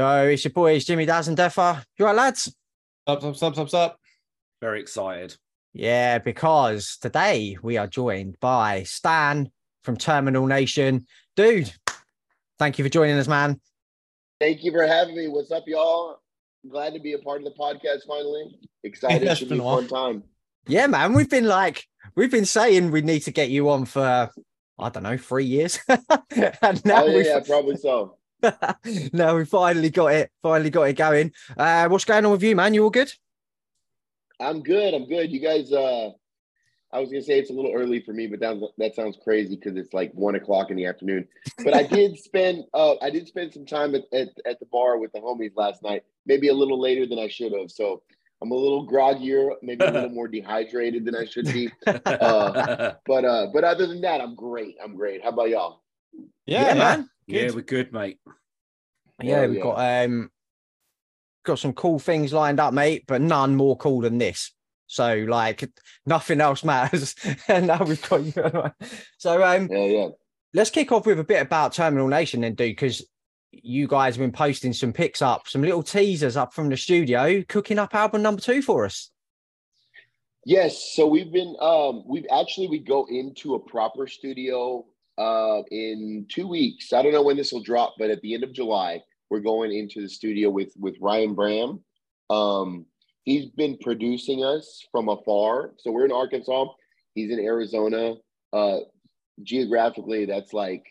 Yo, it's your boys, Jimmy Daz and Deffer. You all right, lads? Up, up, up, up, up. Very excited. Yeah, because today we are joined by Stan from Terminal Nation. Dude, thank you for joining us, man. Thank you for having me. What's up, y'all? Glad to be a part of the podcast finally. Excited. It's Should be been a a fun time. Yeah, man, we've been like, we've been saying we need to get you on for, I don't know, three years. and now oh, yeah, we've yeah, probably so. now we finally got it, finally got it going. Uh, what's going on with you, man? You all good? I'm good. I'm good. You guys, uh, I was gonna say it's a little early for me, but that that sounds crazy because it's like one o'clock in the afternoon. But I did spend uh I did spend some time at, at, at the bar with the homies last night, maybe a little later than I should have. So I'm a little groggier, maybe a little more dehydrated than I should be. Uh, but uh, but other than that, I'm great. I'm great. How about y'all? Yeah, man. Yeah, we're good, mate. Yeah, we've yeah. got um got some cool things lined up, mate, but none more cool than this. So like nothing else matters. and now we've got you. so um Yeah, yeah. let's kick off with a bit about Terminal Nation then, dude, because you guys have been posting some pics up, some little teasers up from the studio, cooking up album number two for us. Yes, so we've been um we've actually we go into a proper studio uh in 2 weeks. I don't know when this will drop, but at the end of July, we're going into the studio with with Ryan Bram. Um he's been producing us from afar. So we're in Arkansas, he's in Arizona. Uh geographically that's like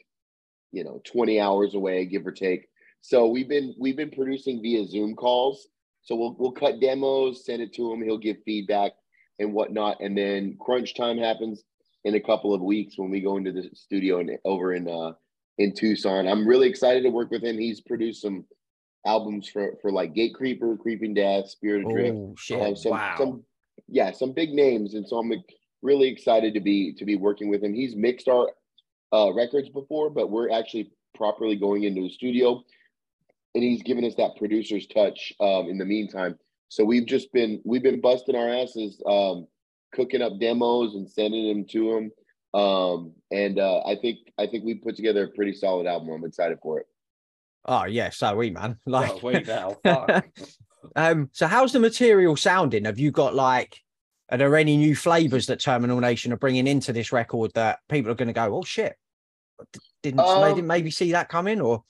you know 20 hours away give or take. So we've been we've been producing via Zoom calls. So we'll we'll cut demos, send it to him, he'll give feedback and whatnot. And then crunch time happens in a couple of weeks when we go into the studio and over in uh in Tucson. I'm really excited to work with him. He's produced some albums for for like Gatecreeper, Creeping Death, Spirit Adrift. Oh shit. Um, some, wow. some yeah, some big names. And so I'm really excited to be to be working with him. He's mixed our uh records before, but we're actually properly going into the studio and he's given us that producer's touch um in the meantime. So we've just been we've been busting our asses, um, cooking up demos and sending them to him. Um, and uh, I think I think we put together a pretty solid album. I'm excited for it. Oh yeah, so we man. Like Oh, wait now. Fuck. um, so how's the material sounding? Have you got like are there any new flavors that Terminal Nation are bringing into this record that people are going to go, oh shit, didn't Um, maybe, maybe see that coming or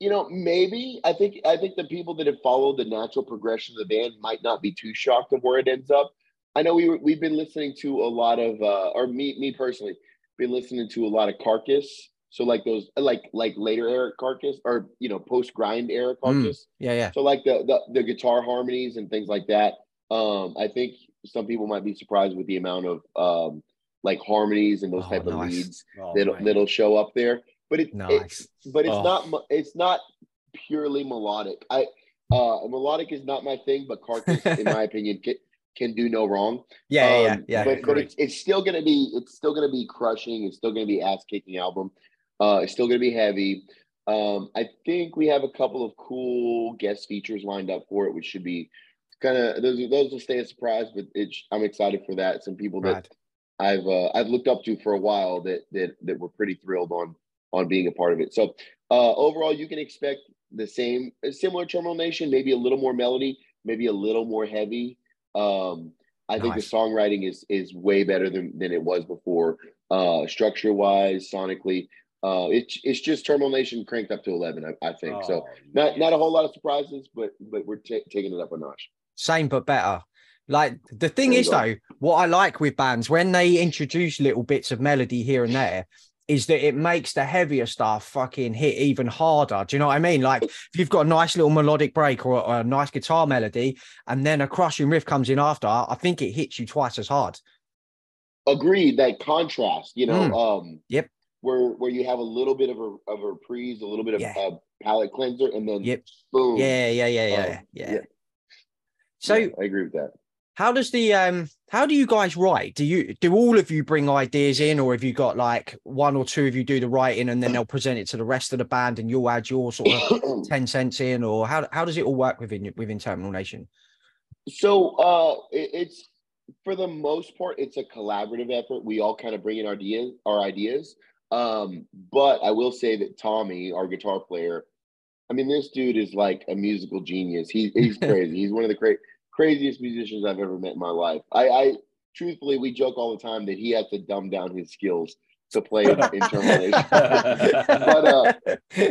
You know, maybe I think I think the people that have followed the natural progression of the band might not be too shocked of where it ends up. I know we were, we've been listening to a lot of, uh, or me me personally, been listening to a lot of Carcass. So like those like like later era Carcass or you know post grind era Carcass. yeah, yeah. So like the, the the guitar harmonies and things like that. Um, I think some people might be surprised with the amount of um like harmonies and those Oh, type of nice. leads Oh, that'll mate. that'll show up there. But it, it Nice. but it's Oh. not it's not purely melodic. I uh melodic is not my thing, but Carcass, in my opinion, can, do no wrong. Yeah, yeah, Um, yeah. But, but it's it's still gonna be it's still gonna be crushing. It's still gonna be ass kicking album. Uh, it's still gonna be heavy. Um, I think we have a couple of cool guest features lined up for it, which should be kind of those. Those will stay a surprise, but it's I'm excited for that. Some people that. I've uh, I've looked up to for a while that that that were pretty thrilled on on being a part of it. So uh, overall, you can expect the same similar Terminal Nation, maybe a little more melody, maybe a little more heavy. Um, I think the songwriting is is way better than than it was before, uh, structure wise, sonically. Uh, it's it's just Terminal Nation cranked up to eleven. I, I think so. Oh, Not yeah. not a whole lot of surprises, but but we're ta taking it up a notch. Same but better. Like the thing is go. though, what I like with bands when they introduce little bits of melody here and there is that it makes the heavier stuff fucking hit even harder. Do you know what I mean? Like if you've got a nice little melodic break or, or a nice guitar melody and then a crushing riff comes in after, I think it hits you twice as hard. Agreed. That contrast, you know, um, Mm. Yep. where where you have a little bit of a of a reprise, a little bit of Yeah. a palate cleanser, and then Yep. boom. Yeah, yeah, yeah, yeah, Um, yeah. yeah. So Yeah, I agree with that. How does the um how do you guys write do you do all of you bring ideas in or have you got like one or two of you do the writing and then they'll present it to the rest of the band and you'll add your sort of 10 cents in or how, how does it all work within within terminal nation so uh, it, it's for the most part, it's a collaborative effort. We all kind of bring in our ideas, our ideas. Um, but I will say that Tommy, our guitar player, I mean, this dude is like a musical genius. He, he's crazy. he's one of the cra- craziest musicians I've ever met in my life. I, I truthfully, we joke all the time that he has to dumb down his skills to play Terminal Nation. but uh,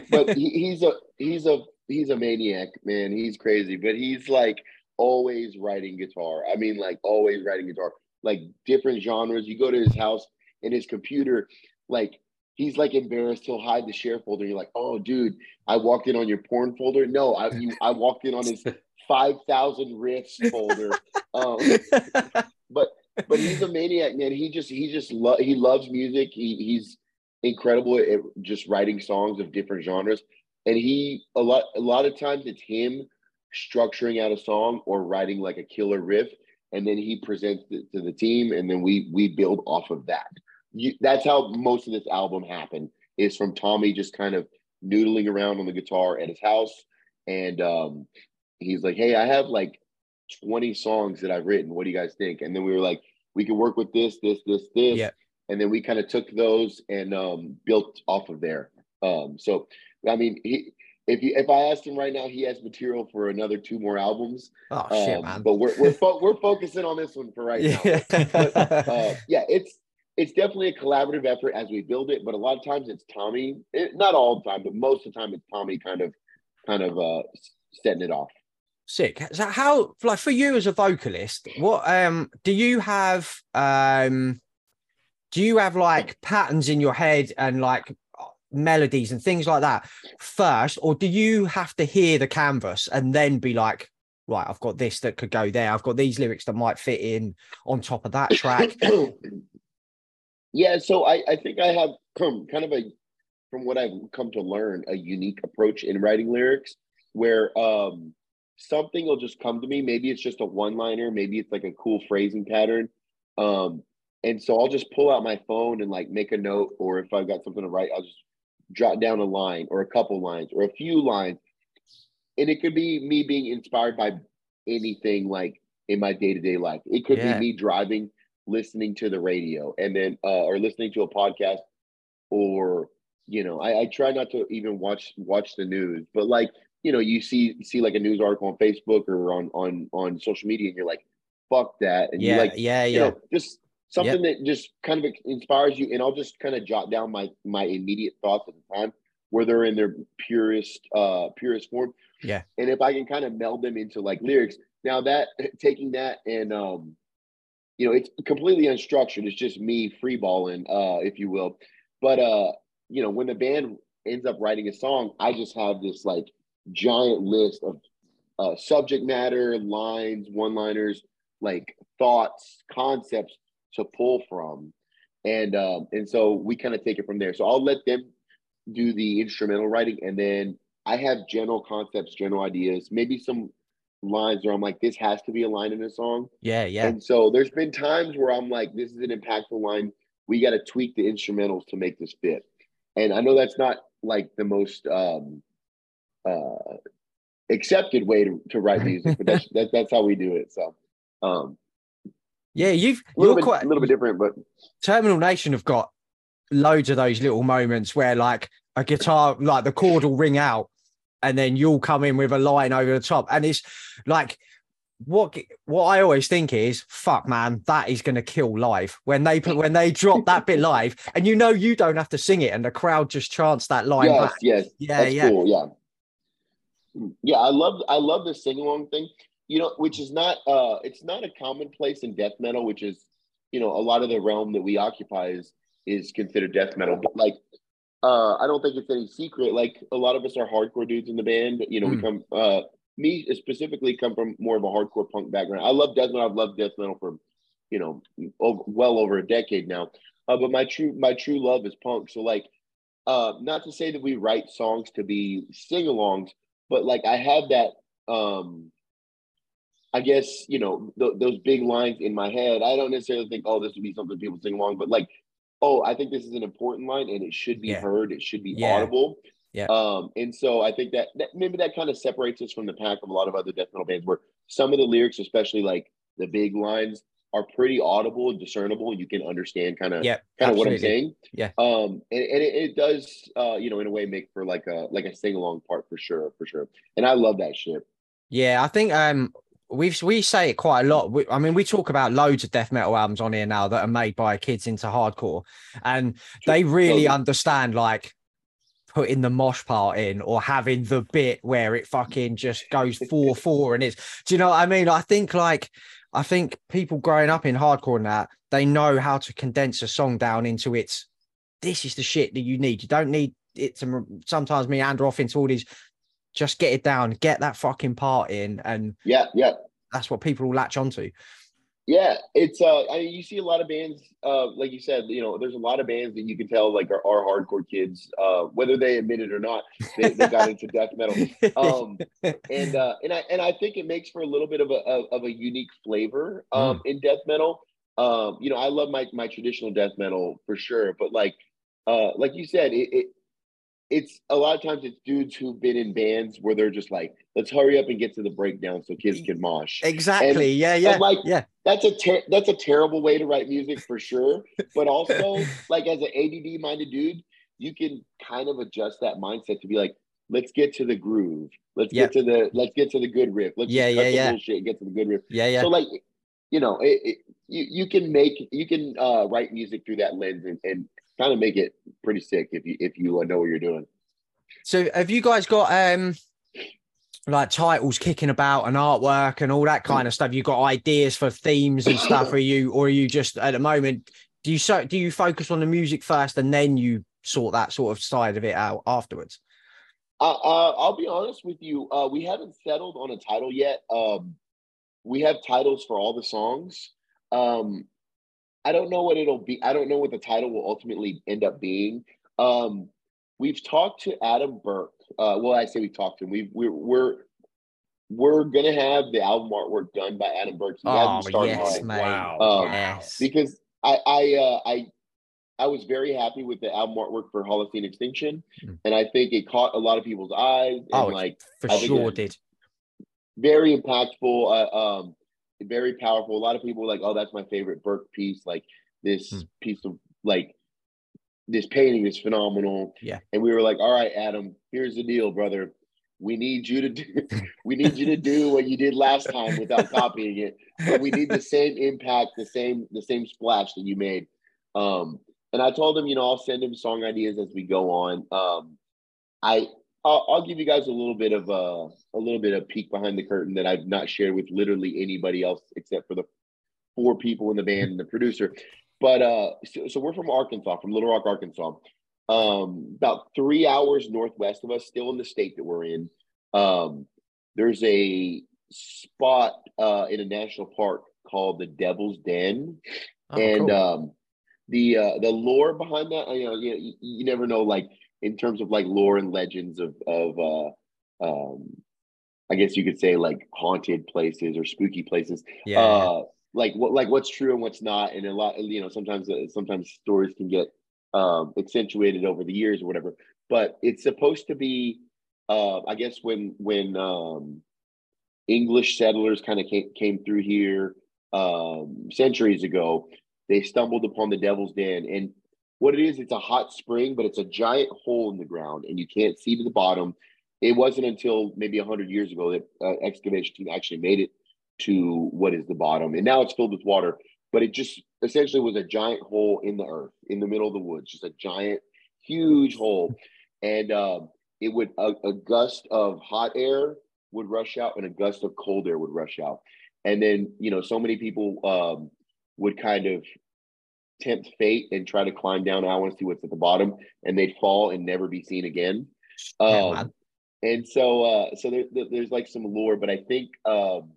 but he, he's a he's a he's a maniac, man. He's crazy, but he's like always writing guitar. I mean, like always writing guitar, like different genres. You go to his house and his computer, like he's like embarrassed. He'll hide the share folder. You're like, oh, dude, I walked in on your porn folder. No, I you, I walked in on his five thousand riffs folder. Um, but but he's a maniac, man. He just he just lo- he loves music. He he's incredible at just writing songs of different genres. And he a lot a lot of times it's him structuring out a song or writing like a killer riff, and then he presents it to the team, and then we we build off of that. You, that's how most of this album happened. Is from Tommy just kind of noodling around on the guitar at his house, and um, he's like, "Hey, I have like 20 songs that I've written. What do you guys think?" And then we were like, "We can work with this, this, this, this." Yeah. And then we kind of took those and um, built off of there. Um, so, I mean, he, if you, if I asked him right now, he has material for another two more albums. Oh shit, Um, man. But we're we're, fo- we're focusing on this one for right now. yeah. Uh, yeah, it's it's definitely a collaborative effort as we build it. But a lot of times it's Tommy. It, not all the time, but most of the time it's Tommy kind of kind of uh, setting it off. Sick. So how like for you as a vocalist, what um do you have um do you have like patterns in your head and like melodies and things like that first, or do you have to hear the canvas and then be like, right, I've got this that could go there, I've got these lyrics that might fit in on top of that track. yeah, so I, I think I have come kind of a from what I've come to learn a unique approach in writing lyrics where um something will just come to me. Maybe it's just a one liner, maybe it's like a cool phrasing pattern. Um, and so I'll just pull out my phone and like make a note, or if I've got something to write, I'll just jot down a line or a couple lines or a few lines. And it could be me being inspired by anything like in my day to day life. It could Yeah. be me driving, listening to the radio, and then uh, or listening to a podcast, or you know, I, I try not to even watch watch the news, but like you know, you see see like a news article on Facebook or on on on social media, and you're like, "Fuck that," and yeah, you like yeah, you yeah. know, just something that just kind of inspires you. And I'll just kind of jot down my my immediate thoughts at the time, where they're in their purest uh purest form. Yeah. And if I can kind of meld them into like lyrics, now that taking that and um, you know, it's completely unstructured. It's just me freeballing, uh, if you will. But uh, you know, when the band ends up writing a song, I just have this like giant list of uh, subject matter, lines, one-liners, like thoughts, concepts to pull from, and um, and so we kind of take it from there. So I'll let them do the instrumental writing, and then I have general concepts, general ideas, maybe some lines where I'm like, this has to be a line in a song. Yeah, yeah. And so there's been times where I'm like, this is an impactful line. We got to tweak the instrumentals to make this fit. And I know that's not like the most um, uh, accepted way to, to write music, but that's that, that's how we do it. So um, Yeah, you've a little you're bit, quite a little bit different, but Terminal Nation have got loads of those little moments where like a guitar, like the chord will ring out, and then you'll come in with a line over the top, and it's like what what I always think is, fuck man, that is going to kill live when they put when they drop that bit live, and you know you don't have to sing it, and the crowd just chants that line yes, back. yes, Yeah, yeah, cool. Yeah, yeah. I love I love the sing along thing. You know, which is not uh, it's not a commonplace in death metal, which is you know a lot of the realm that we occupy is is considered death metal. But like, uh, I don't think it's any secret. Like a lot of us are hardcore dudes in the band. You know, we Mm. come. Uh, me specifically come from more of a hardcore punk background. I love death metal. I've loved death metal for you know over, well over a decade now. Uh, but my true my true love is punk. So like, uh, not to say that we write songs to be sing-alongs, but like I have that. Um, I guess you know th- those big lines in my head. I don't necessarily think, oh, this would be something people sing along, but like, oh, I think this is an important line and it should be Yeah. heard. It should be Yeah. audible. Yeah. Um, and so I think that, that maybe that kind of separates us from the pack of a lot of other death metal bands, where some of the lyrics, especially like the big lines, are pretty audible and discernible. You can understand kind of Yeah, kind of what I'm saying. Yeah. Um, and, and it, it does, uh, you know, in a way, make for like a like a sing along part for sure, for sure. And I love that shit. Yeah, I think um we've we say it quite a lot. We, I mean, we talk about loads of death metal albums on here now that are made by kids into hardcore, and they really understand like putting the mosh part in or having the bit where it fucking just goes four four and it's. Do you know what I mean? I think like I think people growing up in hardcore and that they know how to condense a song down into its. This is the shit that you need. You don't need it to sometimes meander off into all these. Just get it down, get that fucking part in, and Yeah, yeah. that's what people will latch onto. Yeah, it's uh I mean you see a lot of bands uh like you said, you know, there's a lot of bands that you can tell like are, are hardcore kids, uh whether they admit it or not, they, they got into death metal. Um and uh and I and I think it makes for a little bit of a of, of a unique flavor um Mm. in death metal. Um, you know, I love my my traditional death metal for sure, but like uh like you said, it, it it's a lot of times it's dudes who've been in bands where they're just like, let's hurry up and get to the breakdown so kids can mosh. exactly. yeah, yeah, like, yeah. That's a ter- that's a terrible way to write music for sure. But also, like as an ADD minded dude, you can kind of adjust that mindset to be like, let's get to the groove. Let's Yeah. get to the let's get to the good riff. Let's Yeah, cut yeah, the yeah. bullshit and get to the good riff. Yeah, yeah. So like, you know, it, it, you you can make you can uh, write music through that lens and, and kind of make it pretty sick if you if you uh, know what you're doing. So have you guys got um like titles kicking about and artwork and all that kind of stuff? You got ideas for themes and stuff? Are you or are you just at the moment? Do you so do you focus on the music first and then you sort that sort of side of it out afterwards? Uh, uh, I'll be honest with you. Uh, we haven't settled on a title yet. Um, we have titles for all the songs. Um, I don't know what it'll be. I don't know what the title will ultimately end up being. Um, we've talked to Adam Burke. Uh, well, I say we talked to him. We've, we're we're we're gonna have the album artwork done by Adam Burke. He Oh, hasn't started yes, mate. Wow. Um, wow. Yes. because I I uh, I I was very happy with the album artwork for Holocene Extinction, Mm. and I think it caught a lot of people's eyes. And Oh, like For I sure it- did. very impactful, uh, um, very powerful. A lot of people were like, "Oh, that's my favorite Burke piece." Like this Hmm. piece of like this painting is phenomenal. Yeah. and we were like, "All right, Adam, here's the deal, brother. We need you to do. we need you to do what you did last time without copying it, but we need the same impact, the same the same splash that you made." Um, and I told him, you know, I'll send him song ideas as we go on. Um, I I'll, I'll give you guys a little bit of a a little bit of peek behind the curtain that I've not shared with literally anybody else except for the four people in the band and the producer. But uh, so, so we're from Arkansas, from Little Rock, Arkansas, um, about three hours northwest of us, still in the state that we're in. Um, there's a spot uh, in a national park called the Devil's Den, Oh, and cool. um, the uh, the lore behind that, you know, you, you, you never know, like in terms of like lore and legends of of uh, um, I guess you could say like haunted places or spooky places. yeah, Uh, like what like what's true and what's not, and a lot, you know, sometimes uh, sometimes stories can get um, accentuated over the years or whatever. But it's supposed to be, uh, I guess, when when um, English settlers kind of came, came through here um, centuries ago, they stumbled upon the Devil's Den. And what it is, it's a hot spring, but it's a giant hole in the ground, and you can't see to the bottom. It wasn't until maybe 100 years ago that uh, excavation team actually made it to what is the bottom. And now it's filled with water, but it just essentially was a giant hole in the earth, in the middle of the woods, just a giant, huge hole. And um, it would, a, a gust of hot air would rush out and a gust of cold air would rush out. And then, you know, so many people um, would kind of tempt fate and try to climb down. I want to see what's at the bottom, and they'd fall and never be seen again. Um, and so, uh, so there, there- there's like some lore, but I think, um,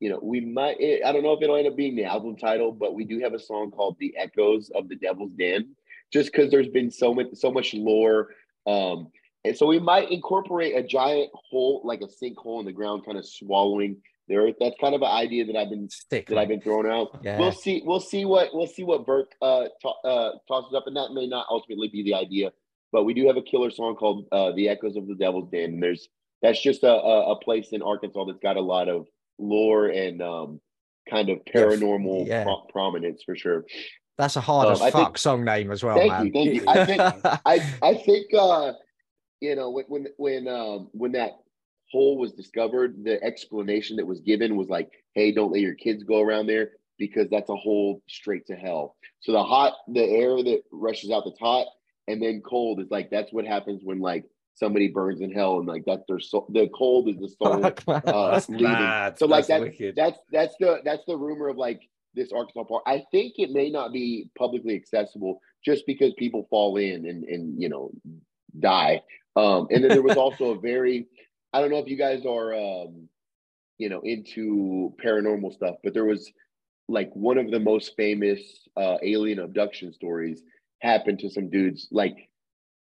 you know, we might. It, I don't know if it'll end up being the album title, but we do have a song called "The Echoes of the Devil's Den," just because there's been so much, so much lore. Um, and so we might incorporate a giant hole, like a sinkhole in the ground, kind of swallowing the earth. That's kind of an idea that I've been Stick. that I've been throwing out. Yeah. We'll see. We'll see what we'll see what Burke uh, to- uh, tosses up, and that may not ultimately be the idea. But we do have a killer song called uh, "The Echoes of the Devil's Den," and there's that's just a, a, a place in Arkansas that's got a lot of lore and um, kind of paranormal yeah. pro- prominence for sure. That's a hard Um, as I think- fuck song name as well, Thank man. you, thank you. I think I I think uh you know when when when um when that hole was discovered, the explanation that was given was like, hey, don't let your kids go around there because that's a hole straight to hell. So the hot the air that rushes out that's hot and then cold is like that's what happens when like somebody burns in hell and like that's their soul the cold is the soul uh, That's leaving. mad. So like That's that, wicked. that's that's the that's the rumor of like this Arkansas park. I think it may not be publicly accessible just because people fall in and and you know die. Um, and then there was also a very I don't know if you guys are um, you know into paranormal stuff, but there was like one of the most famous uh, alien abduction stories happened to some dudes like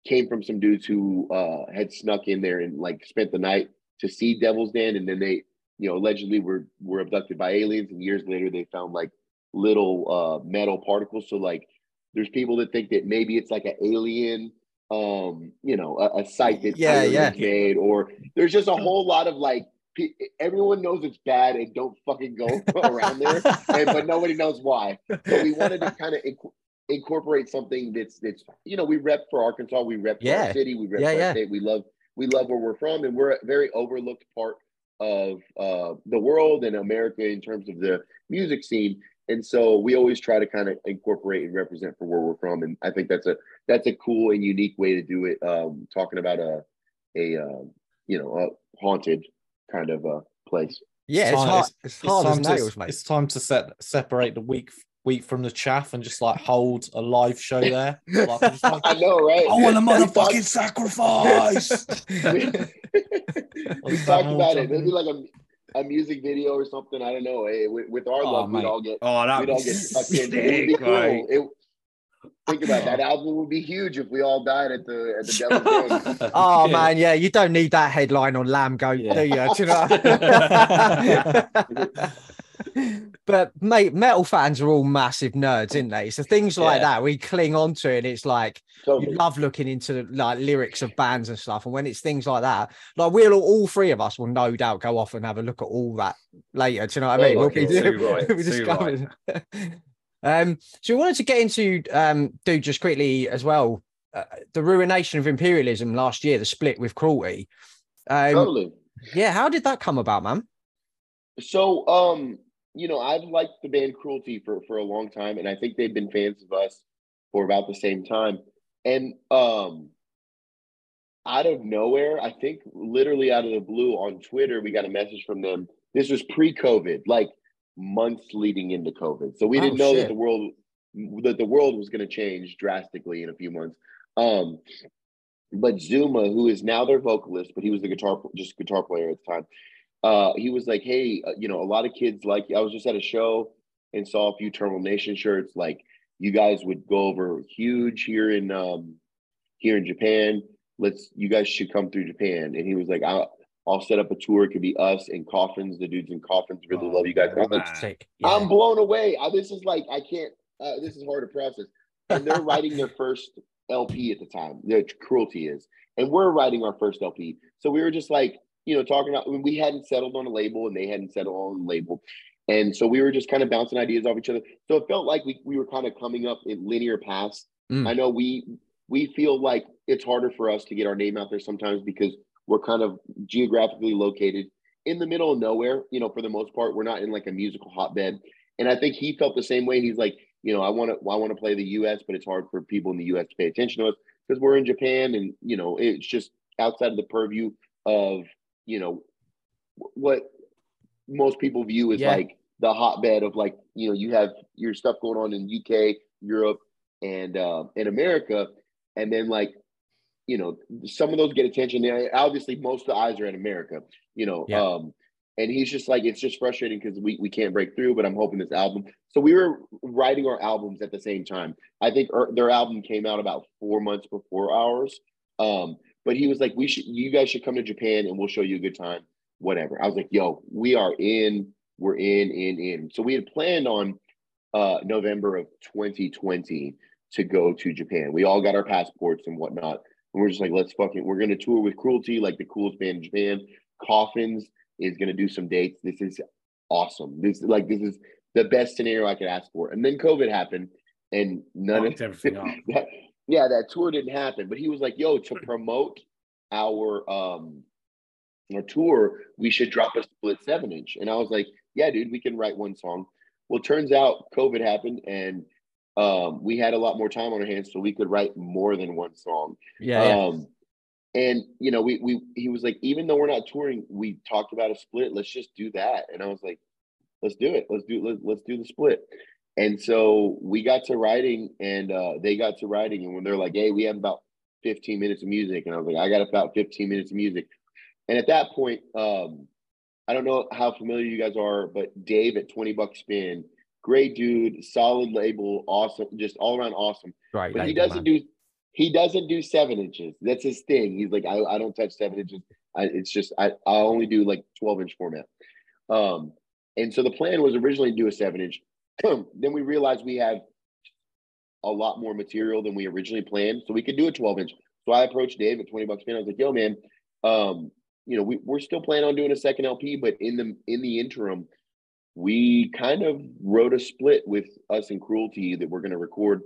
came from some dudes who uh, had snuck in there and like spent the night to see Devil's Den, and then they, you know, allegedly were were abducted by aliens, and years later they found like little uh, metal particles. So like, there's people that think that maybe it's like an alien, um, you know, a, a site that Yeah, aliens yeah. made, or there's just a whole lot of like. Everyone knows it's bad and don't fucking go around there, and, but nobody knows why. So we wanted to kind of inc- incorporate something that's that's you know we rep for Arkansas, we rep for Yeah. our city, we rep Yeah, for our yeah. state. We love we love where we're from, and we're a very overlooked part of uh, the world and America in terms of the music scene. And so we always try to kind of incorporate and represent for where we're from, and I think that's a that's a cool and unique way to do it. Um, talking about a a uh, you know a haunted kind of a place. Yeah, it's time- hard. it's- It's It's hard as time, to, mate. it's time to set separate the wheat wheat from the chaff and just like hold a live show there. Like, I'm like, I know, right? I want a motherfucking sacrifice. we talked about it. Maybe like a, a music video or something. I don't know. Hey, with, with our Oh, luck, mate. we'd all get oh, that we'd all get sucked It would be sick, mate. cool. It, think about that album would be huge if we all died at the at the Devil's Den. Oh Yeah. man, yeah, you don't need that headline on Lambgoat, Yeah. do you? Do you know? but mate, metal fans are all massive nerds, isn't they? So things like Yeah. that we cling on to, and it's like Totally. you love looking into like lyrics of bands and stuff. And when it's things like that, like we'll all, three of us will no doubt go off and have a look at all that later. Do you know what I mean? We'll be, Too right, we'll um, so we wanted to get into um, do just quickly as well uh, the ruination of imperialism last year, the split with cruelty. Um, totally. yeah, how did that come about, man? So, um, you know, I've liked the band Cruelty for for a long time, and I think they've been fans of us for about the same time. And um, out of nowhere, I think literally out of the blue on Twitter, we got a message from them. This was pre-COVID, like months leading into COVID. So we Oh, didn't know shit. that the world that the world was going to change drastically in a few months. Um, but Zuma, who is now their vocalist, but he was the guitar just guitar player at the time. Uh, he was like, "Hey, uh, you know, a lot of kids like. I was just at a show and saw a few Terminal Nation shirts. Like, you guys would go over huge here in um, here in Japan. Let's, you guys should come through Japan." And he was like, "I'll, I'll set up a tour. It could be us and Coffins. The dudes in Coffins really Oh, love you guys." I'm like, man. Sick. I'm blown away. I, this is like I can't. Uh, this is hard to process. And they're writing their first LP at the time. Their cruelty is, and we're writing our first LP. So we were just like, you know, talking about. We hadn't settled on a label, and they hadn't settled on a label, and so we were just kind of bouncing ideas off each other. So it felt like we we were kind of coming up in linear paths. Mm. I know we we feel like it's harder for us to get our name out there sometimes because we're kind of geographically located in the middle of nowhere. You know, for the most part, we're not in like a musical hotbed. And I think he felt the same way. He's like, you know, I want to, I want to play the U.S., but it's hard for people in the U.S. to pay attention to us because we're in Japan, and you know, it's just outside of the purview of, you know, what most people view as Yeah. like the hotbed of like, you know, you have your stuff going on in UK, Europe, and uh, in America, and then like, you know, some of those get attention. And obviously, most of the eyes are in America, you know. Yeah. Um, and he's just like, it's just frustrating because we, we can't break through, but I'm hoping this album. So we were writing our albums at the same time. I think er, their album came out about four months before ours. Um, but he was like, we should, you guys should come to Japan and we'll show you a good time, whatever. I was like, yo, we are in, we're in, in, in. So we had planned on uh, November of 2020 to go to Japan. We all got our passports and whatnot. And we're just like, let's fucking, we're going to tour with Cruelty, like the coolest band in Japan. Coffins is going to do some dates. This is awesome. This like this is the best scenario I could ask for. And then COVID happened, and none Fucked of everything that, yeah, that tour didn't happen. But he was like, "Yo, to promote our um our tour, we should drop a split seven inch." And I was like, "Yeah, dude, we can write one song." Well, turns out COVID happened, and um, we had a lot more time on our hands, so we could write more than one song. Yeah, yeah. Um, and you know, we we he was like, even though we're not touring, we talked about a split. Let's just do that. And I was like, let's do it. Let's do let's, let's do the split. And so we got to writing, and uh, they got to writing. And when they're like, hey, we have about 15 minutes of music, and I was like, I got about 15 minutes of music. And at that point, um, I don't know how familiar you guys are, but Dave at 20 Buck Spin, great dude, solid label, awesome, just all around awesome. Right. But he doesn't do he doesn't do seven inches. That's his thing. He's like, I, I don't touch seven inches. I, it's just I, I only do like 12 inch format. Um, and so the plan was originally to do a seven inch. then we realized we have a lot more material than we originally planned, so we could do a 12 inch. So I approached Dave at 20 Buck Spin. I was like, yo, man, um, you know, we, we're still planning on doing a second LP, but in the in the interim, we kind of wrote a split with us and Cruelty that we're going to record.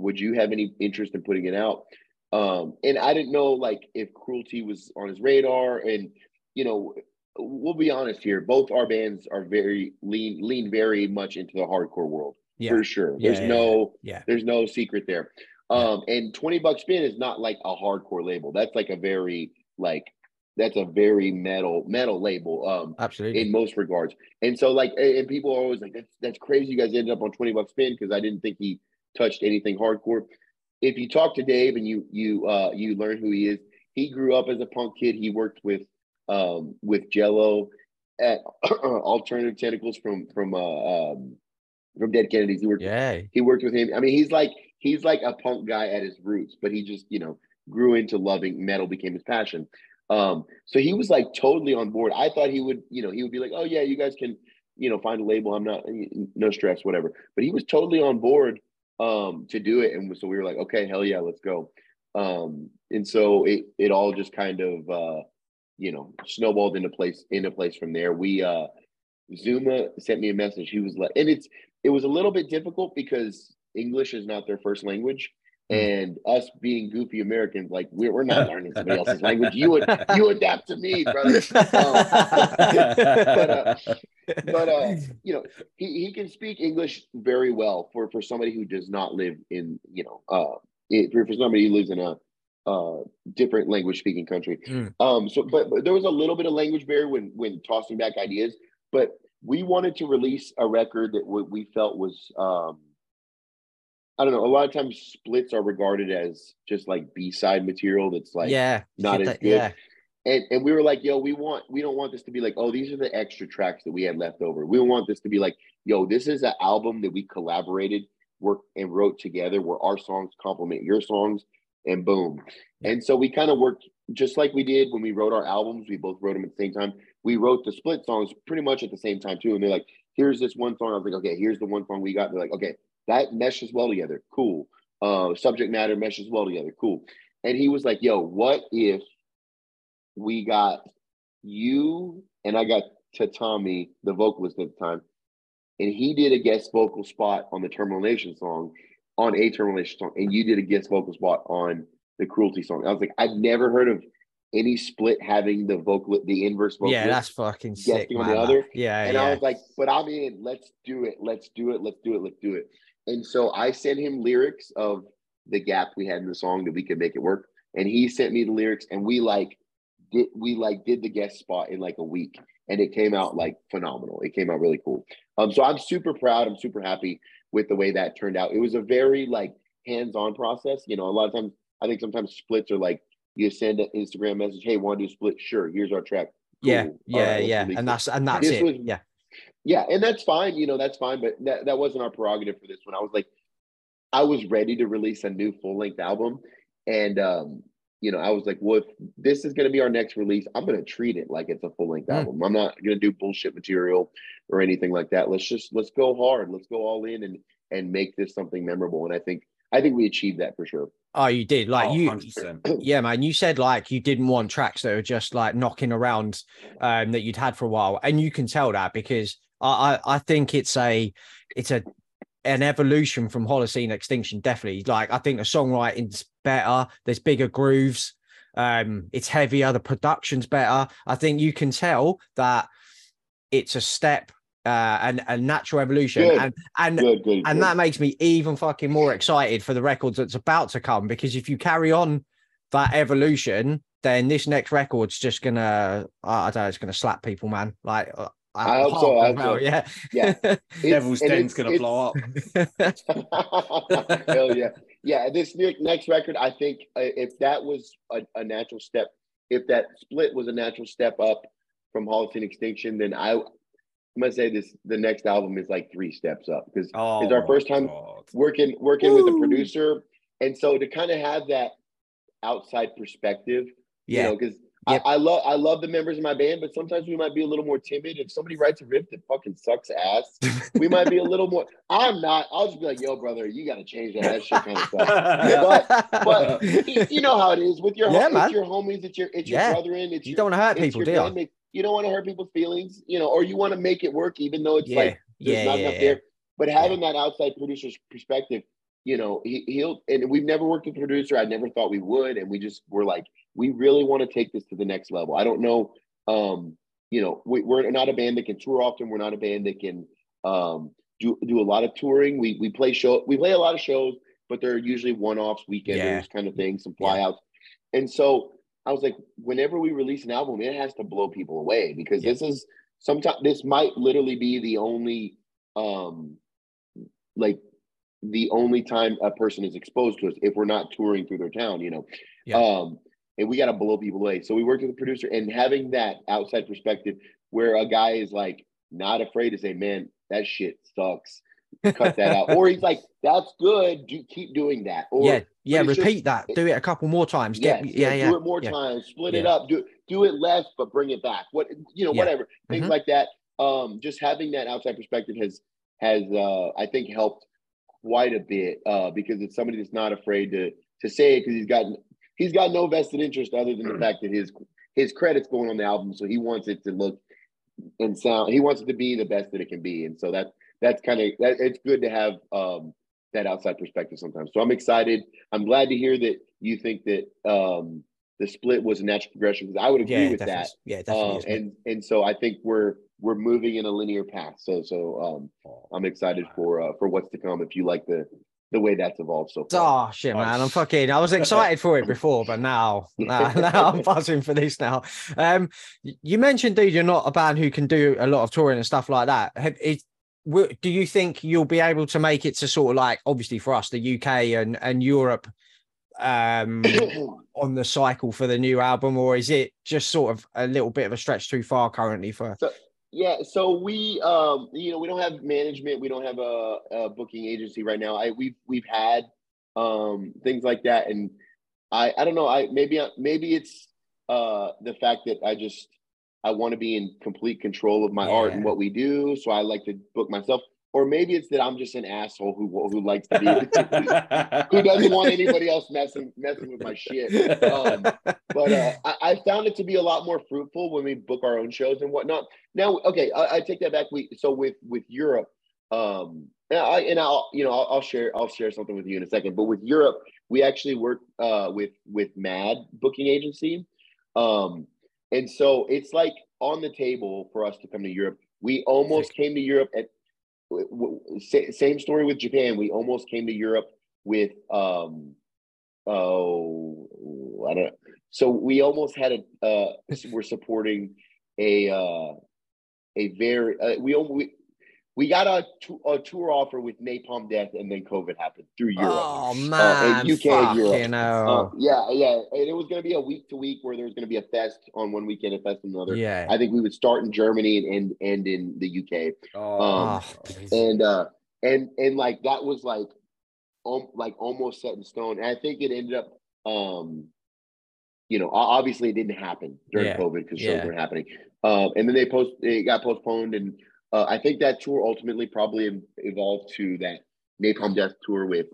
Would you have any interest in putting it out? Um, and I didn't know like if Cruelty was on his radar, and you know, we'll be honest here. Both our bands are very lean lean very much into the hardcore world Yeah. for sure. Yeah, There's yeah, no Yeah. there's no secret there. Um, and 20 Buck Spin is not like a hardcore label. That's like a very like that's a very metal metal label um Absolutely. in most regards. And so like and and people are always like that's that's crazy you guys ended up on 20 Buck Spin because I didn't think he touched anything hardcore. If you talk to Dave and you you uh you learn who he is, he grew up as a punk kid. He worked with um with Jello at alternative tentacles from from uh um from Dead Kennedys. He worked yeah. he worked with him. I mean, he's like he's like a punk guy at his roots, but he just you know grew into loving metal, became his passion. Um, so he was like totally on board. I thought he would, you know, he would be like, oh yeah, you guys can, you know, find a label. I'm not, no stress, whatever. But he was totally on board um to do it, and so we were like, okay, hell yeah, let's go. Um, and so it it all just kind of uh, you know, snowballed into place into place from there. We uh Zuma sent me a message. He was like, and it's it was a little bit difficult because English is not their first language. And us being goofy Americans, like we're, we're not learning somebody else's language. You would you adapt to me, brother. Um, but uh, but uh, you know, he, he can speak English very well for for somebody who does not live in you know uh it, for, for somebody who lives in a uh different language speaking country. Mm. Um, so but, but there was a little bit of language barrier when when tossing back ideas, but we wanted to release a record that we, we felt was um I don't know. A lot of times splits are regarded as just like B side material that's like yeah. not as that- good. Yeah. and and we were like, yo, we want we don't want this to be like, oh, these are the extra tracks that we had left over. We want this to be like, yo, this is an album that we collaborated, worked and wrote together, where our songs complement your songs, and boom. And so we kind of worked just like we did when we wrote our albums. We both wrote them at the same time. We wrote the split songs pretty much at the same time too. And they're like, here's this one song. I was like, okay, here's the one song we got. They're like, okay, that meshes well together. Cool. Uh, subject matter meshes well together. Cool. And he was like, yo, what if we got you and I got Tatami, the vocalist at the time, and he did a guest vocal spot on the Terminal Nation song, on a Terminal Nation song, and you did a guest vocal spot on the Cruelty song. I was like, I've never heard of any split having the vocal, the inverse vocal. Yeah, that's fucking sick. on the other. Yeah, and yeah. I was like, but I'm in. Let's do it. Let's do it. Let's do it. Let's do it. And so I sent him lyrics of the gap we had in the song that we could make it work. And he sent me the lyrics, and we like did we like did the guest spot in like a week, and it came out like phenomenal. It came out really cool. Um, so I'm super proud. I'm super happy with the way that turned out. It was a very like hands-on process. You know, a lot of times I think sometimes splits are like you send an Instagram message, "Hey, want to do a split? Sure. Here's our track." yeah, Cool. All yeah, right, yeah. And that's and that's This it. was- yeah. Yeah, and that's fine. You know, that's fine. But that, that wasn't our prerogative for this one. I was like, I was ready to release a new full length album. And, um, you know, I was like, well, if this is going to be our next release, I'm going to treat it like it's a full length Mm. album. I'm not going to do bullshit material or anything like that. Let's just, let's go hard. Let's go all in and, and make this something memorable. And I think, I think we achieved that for sure. Oh, you did. Like Oh, you, 100%. yeah, man. You said like you didn't want tracks that were just like knocking around um, that you'd had for a while, and you can tell that because I, I, I think it's a, it's a, an evolution from Holocene Extinction. Definitely. Like I think the songwriting's better. There's bigger grooves. Um, it's heavier. The production's better. I think you can tell that it's a step, uh, and a natural evolution, Good. and and Good, good. and that makes me even fucking more excited for the records that's about to come because if you carry on that evolution, then this next record's just gonna I don't know, it's gonna slap people, man. Like uh, I hope so, I hope so. Yeah, Yeah. It's- Devil's Den's gonna it's- blow up. Hell yeah. Yeah. This ne- next record, I think uh, if that was a, a natural step, if that split was a natural step up from Holocene Extinction, then I, I'm going to say this the next album is like three steps up because Oh, It's our first time- God. working working with a producer. And so to kind of have that outside perspective, yeah, you know, because Yep. I, I love I love the members of my band, but sometimes we might be a little more timid. If somebody writes a riff that fucking sucks ass, we might be a little more. I'm not. I'll just be like, "Yo, brother, you got to change that. That shit kind of sucks." But you, you know how it is with your Yeah, hom- it's your homies, it's your it's your Yeah. brethren, it's you your, don't want to hurt people, your do you? bandmate. You don't want to hurt people's feelings, you know, or you want to make it work, even though it's Yeah, like there's yeah, not yeah, enough yeah. there. But having that outside producer's perspective, you know, he, he'll and we've never worked with a producer. I never thought we would, and we just were like, we really want to take this to the next level. I don't know, um, you know, we, we're not a band that can tour often. We're not a band that can um, do do a lot of touring. We we play show we play a lot of shows, but they're usually one offs, weekenders Yeah. kind of thing, some Yeah. flyouts. And so I was like, whenever we release an album, it has to blow people away because Yeah. this is sometimes this might literally be the only um like the only time a person is exposed to us if we're not touring through their town, you know. Yeah. Um and we got to blow people away. So we worked with the producer and having that outside perspective where a guy is like not afraid to say, "Man, that shit sucks." Cut that out. Or he's like, "That's good. Do keep doing that." Or yeah, yeah. it's just- Repeat that. Do it a couple more times. Yes, Get, yeah, yeah. Do it more yeah. times. Split it up. Do do it less, but bring it back. What you know, Yeah. whatever things Mhm. like that. Um, just having that outside perspective has has uh, I think helped quite a bit uh, because it's somebody that's not afraid to to say it because he's got he's got no vested interest other than the fact that his his credits going on the album, so he wants it to look and sound. He wants it to be the best that it can be, and so that that's kind of that. It's good to have um, that outside perspective sometimes. So I'm excited. I'm glad to hear that you think that um, the split was a natural progression because I would agree Yeah, with definitely. that. Yeah, definitely. Um, and and so I think we're we're moving in a linear path. So so um, I'm excited for uh, for what's to come. If you like the the way that's evolved so far. Oh shit, man! I'm fucking. I was excited for it before, but now, now, now I'm buzzing for this now. Um, you mentioned, dude, you're not a band who can do a lot of touring and stuff like that. Have, is, do you think you'll be able to make it to sort of like, obviously for us, the UK and and Europe, um, on the cycle for the new album, or is it just sort of a little bit of a stretch too far currently for? Yeah, so we, um, you know, we don't have management. We don't have a, a booking agency right now. I we've we've had um, things like that, and I I don't know. I maybe maybe it's uh, the fact that I just I want to be in complete control of my art and what we do, so I like to book myself. Or maybe it's that I'm just an asshole who who likes to be who doesn't want anybody else messing messing with my shit. Um, but uh, I, I found it to be a lot more fruitful when we book our own shows and whatnot. Now, okay, I, I take that back. We so with with Europe, um, and I and I'll you know I'll, I'll share I'll share something with you in a second. But with Europe, we actually work uh, with with Mad Booking Agency, um, and so it's like on the table for us to come to Europe. We almost came to Europe at w- w- sa- same story with Japan. We almost came to Europe with um, oh I don't know. so we almost had a uh we're supporting a uh a very uh, we we we got a, tour offer with Napalm Death and then COVID happened through Europe. Oh man, UK and Europe. fucking hell. Uh, yeah, yeah, and it was going to be a week to week where there was going to be a fest on one weekend, a fest on another. yeah. I think we would start in Germany and end, end in the UK Oh, Um, and uh and and like that was like um, like almost set in stone and i think it ended up um you know obviously it didn't happen during Yeah, covid because shows yeah. weren't happening um and then they post it got postponed and uh, i think that tour ultimately probably evolved to that napalm death tour with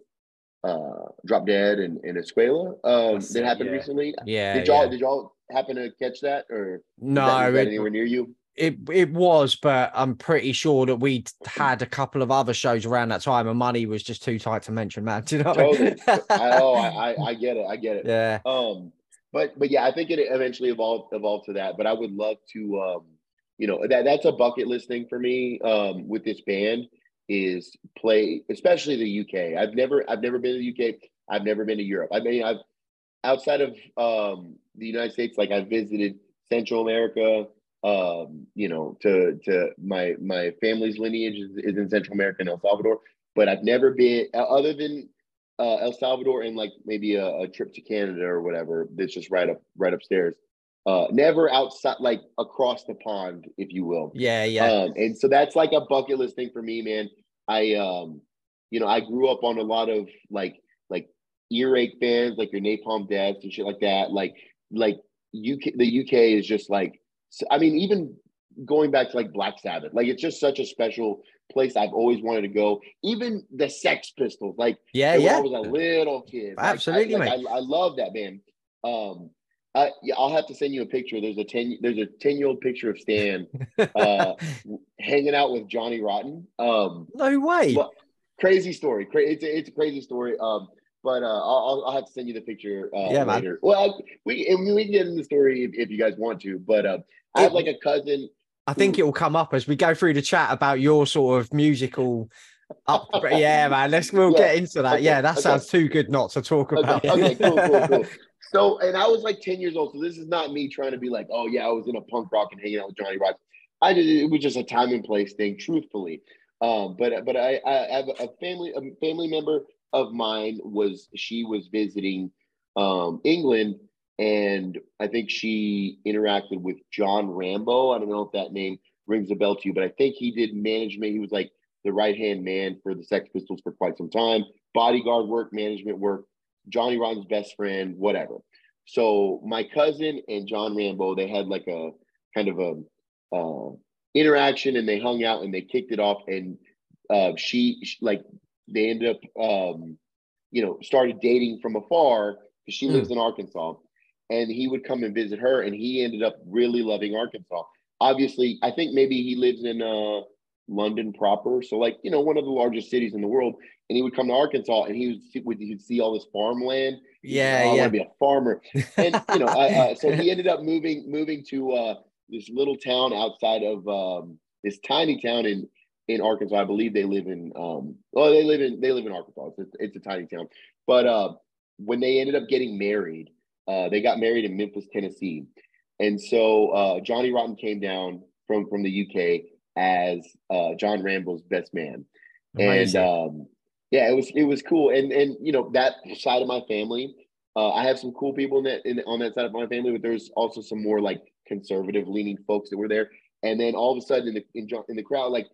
uh, Drop Dead and, and Escuela um, that happened yeah. recently. Yeah. Did y'all yeah. did y'all happen to catch that or No, that, it- anywhere near you? it it was, but I'm pretty sure that we'd had a couple of other shows around that time, and money was just too tight to mention, man. Do you know? what I mean? Totally. I, oh, I, I I get it. I get it. yeah, Um, but but yeah, I think it eventually evolved evolved to that. But I would love to, um, you know, that that's a bucket list thing for me. Um, with this band is play, especially the UK. I've never I've never been to the UK. I've never been to Europe. I mean, I've outside of um the United States, like I've visited Central America. Um, you know, to to my my family's lineage is, is in Central America and El Salvador, but I've never been uh, other than uh, El Salvador and like maybe a, a trip to Canada or whatever. That's just right up right upstairs. Uh, never outside, like across the pond, if you will. yeah, yeah. Um, and so that's like a bucket list thing for me, man. I um, you know, I grew up on a lot of like like earache bands, like your Napalm Deaths and shit like that. Like like UK, the UK is just like, I mean, even going back to like Black Sabbath, like it's just such a special place. I've always wanted to go. Even the Sex Pistols, like yeah, when I yeah. was a little kid. Like, I- Absolutely, like. I, I love that band. Um, I, yeah, I'll have to send you a picture. There's a ten. There's a ten year old picture of Stan uh, hanging out with Johnny Rotten. Um, no way. well, crazy story. Cra- it's a, it's a crazy story. Um, but uh, I'll, I'll- have to send you the picture uh, Yeah, man. Well, we we can get into the story if, if you guys want to. But uh, I have like a cousin. I think it will come up as we go through the chat about your sort of musical up. yeah, man. Let's we'll Yeah, get into that. okay, Yeah, that okay. sounds too good not to talk about. Okay, okay, cool, cool, cool. So, and I was like 10 years old. So this is not me trying to be like, oh yeah, I was in a punk rock and hanging out with Johnny Rock. I did it was just a time and place thing, truthfully. Um, but but I, I have a family a family member of mine was she was visiting um England and I think she interacted with John Rambo. I don't know if that name rings a bell to you, but I think he did management. He was like the right hand man for the Sex Pistols for quite some time, bodyguard work, management work. Johnny Rotten's best friend, whatever. So my cousin and John Rambo, they had like a kind of a uh, interaction, and they hung out and they kicked it off. And uh, she, she like they ended up, um, you know, started dating from afar because she Hmm. lives in Arkansas, and he would come and visit her, and he ended up really loving Arkansas. Obviously, I think maybe he lives in uh, London proper, so like you know one of the largest cities in the world. And he would come to Arkansas, and he would see, would he'd see all this farmland. Yeah, "Oh, I want to be a farmer and you know, I, uh, so he ended up moving moving to uh, this little town outside of um, this tiny town in in Arkansas. I believe they live in um, well, they live in they live in Arkansas. It's, it's a tiny town, but uh, when they ended up getting married, uh, they got married in Memphis, Tennessee, and so uh, Johnny Rotten came down from from the UK as uh, John Rambo's best man Amazing. and um, yeah, it was it was cool. And and you know that side of my family, uh, I have some cool people in that in, on that side of my family, but there's also some more like conservative leaning folks that were there. And then all of a sudden in the in, in the crowd, like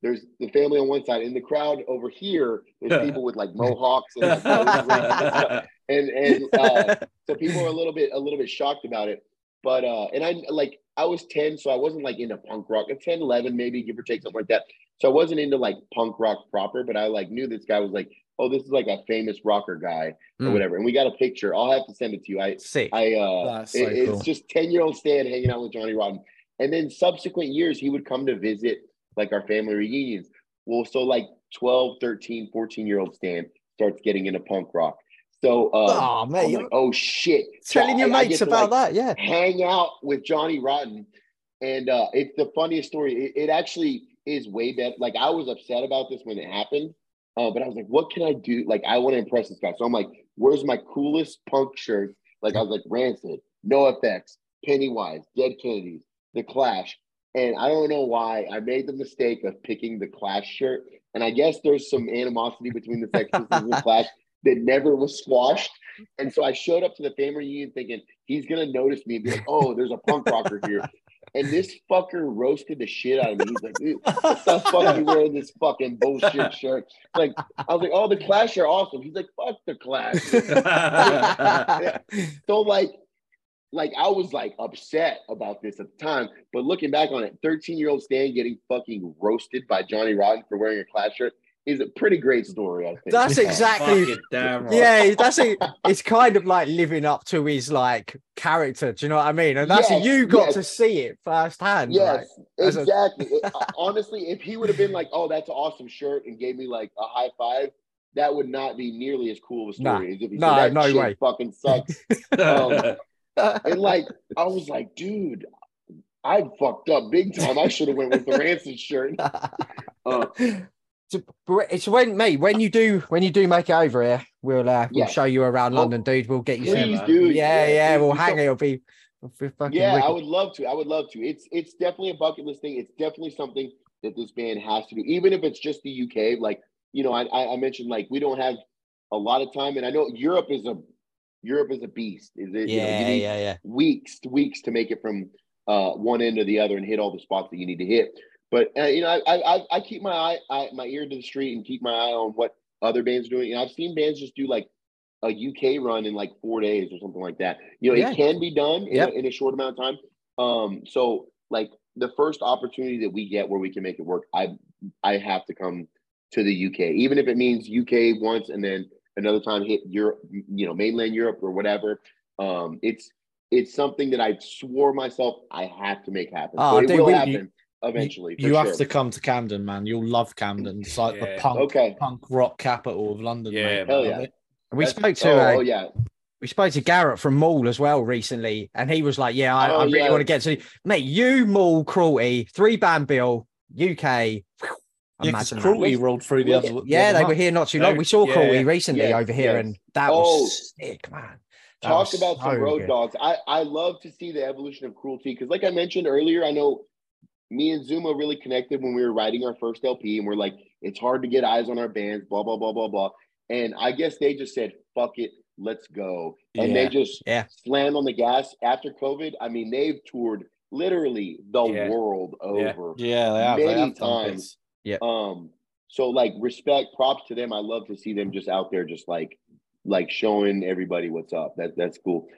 there's the family on one side, in the crowd over here, there's people with like mohawks and and and uh, so people are a little bit a little bit shocked about it but uh and i like i was 10 so i wasn't like into punk rock. At 10 11 maybe give or take something like that. So i wasn't into like punk rock proper but i like knew this guy was like oh this is like a famous rocker guy or Mm. whatever. And we got a picture. I'll have to send it to you. I Sick. i uh That's so it- it's cool. just 10 year old stan hanging out with johnny rotten. And then subsequent years he would come to visit like our family reunions. Well so like 12 13 14 year old stan starts getting into punk rock so uh, oh, I'm like, oh shit. So telling your I- I mates to, about like, that. Yeah. Hang out with Johnny Rotten. And uh, it's the funniest story. It, it actually is way better. Like, I was upset about this when it happened, uh, but I was like, what can I do? Like, I want to impress this guy. So I'm like, where's my coolest punk shirt? Like, I was like, Rancid, NOFX, Pennywise, Dead Kennedys, The Clash. And I don't know why I made the mistake of picking the Clash shirt. And I guess there's some animosity between the Sex Pistols and the Clash that never was squashed. And so I showed up to the family reunion thinking he's gonna notice me and be like, "Oh, there's a punk rocker here." And this fucker roasted the shit out of me. He's like, "Dude, "What the fuck you wearing this fucking bullshit shirt?" Like, I was like, "Oh, the Clash are awesome." He's like, "Fuck the Clash." so like, like I was like upset about this at the time, but looking back on it, 13 year old Stan getting fucking roasted by Johnny Rotten for wearing a Clash shirt. Is a pretty great story. I think That's exactly. Fucking right. Yeah, that's it. It's kind of like living up to his like character. Do you know what I mean? And that's Yes, you got yes. to see it firsthand. Yes, as a- exactly. It- honestly, if he would have been like, "Oh, that's an awesome shirt," and gave me like a high five, that would not be nearly as cool of a Nah. story as if he No, said that no shit way." fucking sucks. Um, and like, I was like, dude, I fucked up big time. I should have went with the Rancid shirt. Uh, So, but it's when me when you do when you do make it over here, we'll uh, we'll Yeah. show you around Oh, London, dude. We'll get you some. please, man. dude. Yeah, yeah, please we'll hang it. It'll be, it'll be fucking Yeah, wicked. I would love to. I would love to. It's it's definitely a bucket list thing. It's definitely something that this band has to do, even if it's just the UK. Like you know, I I I mentioned like we don't have a lot of time, and I know Europe is a Europe is a beast. Is it? you know, you yeah, yeah, yeah. Weeks weeks to make it from uh, one end to the other and hit all the spots that you need to hit. But uh, you know, I, I I- keep my eye I, my ear to the street and keep my eye on what other bands are doing. And I've seen bands just do like a UK run in like four days or something like that. You know, Yeah. it can be done in, a, in a short amount of time. Um, so like the first opportunity that we get where we can make it work, I I have to come to the UK, even if it means UK once and then another time hit Europe, you know, mainland Europe or whatever. Um, it's it's something that I swore myself I have to make happen. Oh, so it will we- happen eventually. for You have to come to Camden, man. You'll love Camden. It's like Yeah. the punk Okay. punk rock capital of London. Yeah, mate. Hell yeah. it. We That's- spoke to oh, uh, oh, yeah. we spoke to Garrett from Mall as well recently, and he was like, "Yeah, I, Oh, I really yeah. want to get to mate. You Mall cruelty three band bill UK. Yeah, because Imagine that. Cruelty rolled through the Listen- other. the Yeah, other they were here not too long. We saw yeah, Cruelty yeah. recently Yes, over here, yes. and that Oh. was sick, man. That Talk was about some road good. dogs. I, I love to see the evolution of cruelty because, like I mentioned earlier, I know me and Zuma really connected when we were writing our first LP, and we're like, it's hard to get eyes on our bands, blah blah blah blah blah. And I guess they just said, "Fuck it, let's go," and Yeah. they just Yeah. slammed on the gas after COVID. I mean, they've toured literally the Yeah. world over. Yeah, they Many have times. Yeah. Um, so like respect, props to them. I love to see them just out there, just like like showing everybody what's up. That that's cool.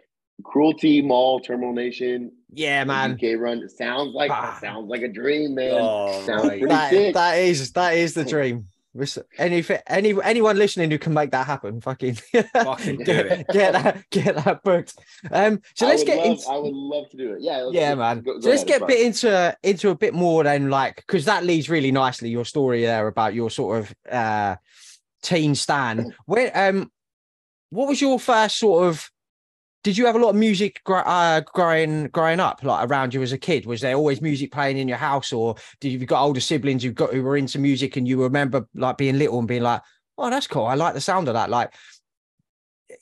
Cruelty Mall Terminal Nation, Yeah, man. UK run sounds like Ah. sounds like a dream, man. Oh, Sounds pretty That, sick. that is that is the dream. Ris- Any any anyone listening who can make that happen, fucking Fucking do get, it. get that get that booked. Um, so I let's get love, into I would love to do it. Yeah, let's- yeah, let's man. go- go so let's ahead, get a bit into into a bit more than like because that leads really nicely your story there about your sort of uh teen stan. Where um, what was your first sort of? Did you have a lot of music uh, growing growing up, like around you as a kid? Was there always music playing in your house, or did you, you got older siblings who got who were into music and you remember like being little and being like, "Oh, that's cool. I like the sound of that." Like,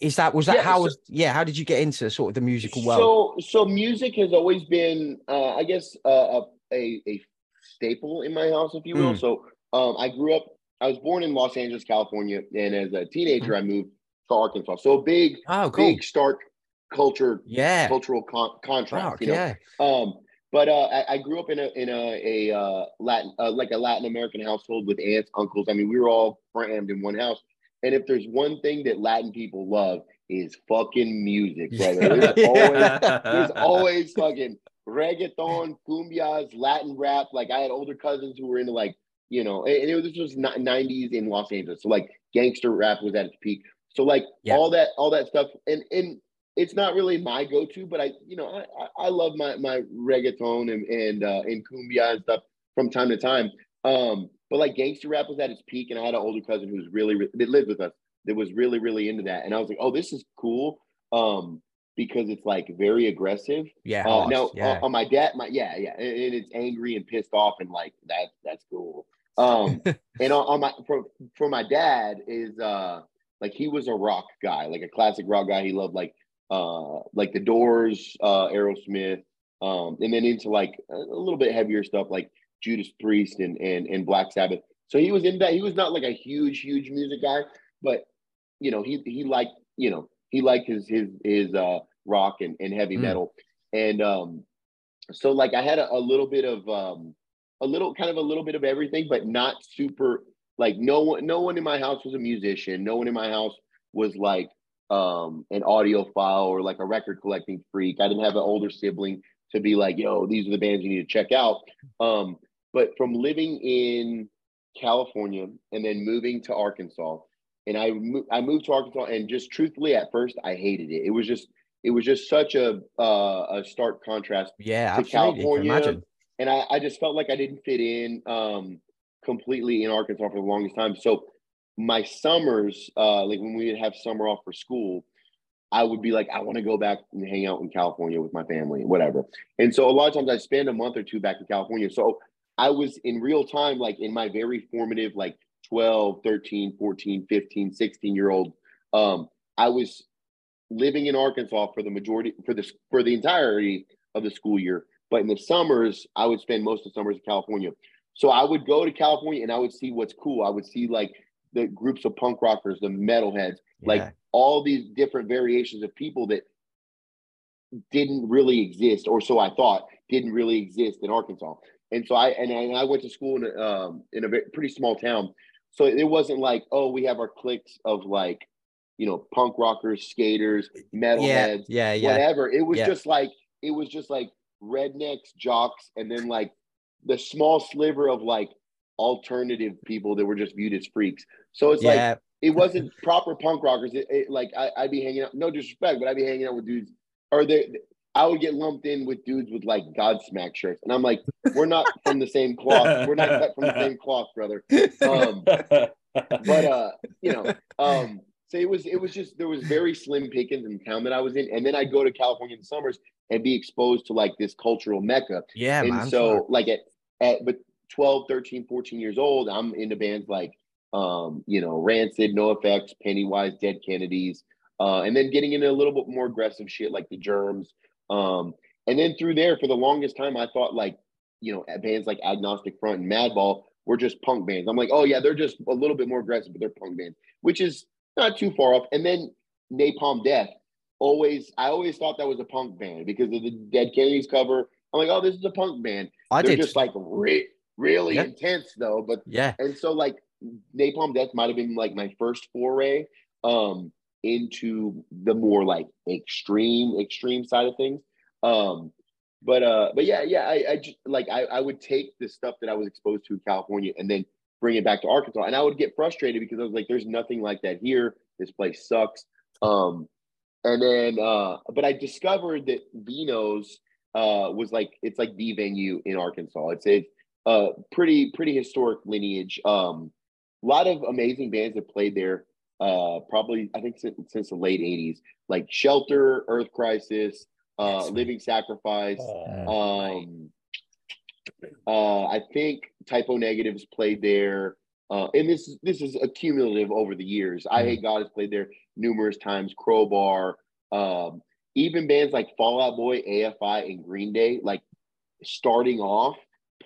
is that was that Yeah, how so- was yeah? How did you get into sort of the musical world? So, so music has always been, uh, I guess, uh, a, a staple in my house, if you will. Mm. So, um, I grew up. I was born in Los Angeles, California, and as a teenager, I moved to Arkansas. So, big, oh, cool. big, stark culture, Yeah. cultural con- contrast. You know, yeah. um, but uh, I, I grew up in a in a, a uh, Latin uh, like a Latin American household with aunts, uncles. I mean, we were all crammed in one house. And if there's one thing that Latin people love is fucking music, brother. There's always there's always fucking reggaeton, cumbias, Latin rap. Like I had older cousins who were into like, you know, and it was this was 90s in Los Angeles. So like gangster rap was at its peak. So like Yeah. all that, all that stuff. And and it's not really my go-to, but I, you know, I I, love my my reggaeton and and uh and cumbia and stuff from time to time. Um, but like gangster rap was at its peak, and I had an older cousin who was really re- that lived with us that was really really into that, and I was like, oh, this is cool. Um, because it's like very aggressive. Yeah. Uh, now yeah. on, on my dad, my yeah, yeah, and, and it's angry and pissed off and like that. That's cool. Um, and on, on my for for my dad is uh like he was a rock guy, like a classic rock guy. He loved like uh like the Doors, uh Aerosmith, um, and then into like a, little bit heavier stuff like Judas Priest and and and Black Sabbath. So he was in that. He was not like a huge huge music guy, but you know he he liked you know he liked his his his uh rock and, and heavy Mm. metal and um so like i had a, a little bit of um a little kind of a little bit of everything but not super like no one no one in my house was a musician no one in my house was like um an audiophile or like a record collecting freak i didn't have an older sibling to be like yo these are the bands you need to check out um but from living in California, and then moving to Arkansas. And I mo- I moved to Arkansas, and just truthfully, at first, I hated it. It was just it was just such a uh, a stark contrast Yeah, to absolutely. California. And I, I just felt like I didn't fit in um, completely in Arkansas for the longest time. So my summers, uh, like when we would have summer off for school, I would be like, I want to go back and hang out in California with my family, whatever. And so a lot of times I spend a month or two back in California. So I was in real time, like in my very formative, like 12, 13, 14, 15, 16 year old. Um, I was living in Arkansas for the majority for this for the entirety of the school year. But in the summers, I would spend most of the summers in California. So I would go to California and I would see what's cool. I would see like the groups of punk rockers, the metalheads, like all these different variations of people that didn't really exist, or so I thought, didn't really exist in Arkansas. And so I and I, and I went to school in a, um, in a pretty small town, so it wasn't like oh we have our cliques of like you know punk rockers, skaters, yeah, metalheads, yeah, yeah. whatever. It was Yeah. just like it was just like rednecks, jocks, and then like the small sliver of like alternative people that were just viewed as freaks. So it's like it wasn't proper punk rockers. It, it- like I, I'd be hanging out, no disrespect, but I'd be hanging out with dudes, or they, I would get lumped in with dudes with like Godsmack shirts, and I'm like, we're not from the same cloth. We're not cut from the same cloth, brother. Um, but uh, you know, um, so it was it was just there was very slim pickings in the town that I was in, and then I'd go to California in the summers and be exposed to like this cultural mecca. yeah, and man. so like at at but 12, 13, 14 years old, I'm into bands like um, you know, Rancid, NOFX, Pennywise, Dead Kennedys, uh, and then getting into a little bit more aggressive shit like the Germs. Um, and then through there, for the longest time, I thought like, you know, bands like Agnostic Front and Madball were just punk bands. I'm like, oh yeah, they're just a little bit more aggressive, but they're punk bands, which is not too far off. And then Napalm Death, always, I always thought that was a punk band because of the Dead Kennedys cover. I'm like, oh, this is a punk band. I They're did. just like re- really Yeah. intense though. But yeah, and so like Napalm Death might have been like my first foray um into the more like extreme extreme side of things. Um but uh but yeah, yeah, I, I just like I, I would take the stuff that I was exposed to in California and then bring it back to Arkansas. And I would get frustrated because I was like, there's nothing like that here. This place sucks. Um and then uh but I discovered that Vino's uh was like it's like the venue in Arkansas. It's a uh pretty pretty historic lineage. Um a lot of amazing bands that played there. Uh, probably I think since, since the late '80s, like Shelter, Earth Crisis, uh, Living Sacrifice. Oh, Um, uh, I think Type O Negatives played there, uh, and this is this is accumulative over the years. Eyehategod has played there numerous times. Crowbar, um, even bands like Fall Out Boy, AFI, and Green Day, like starting off,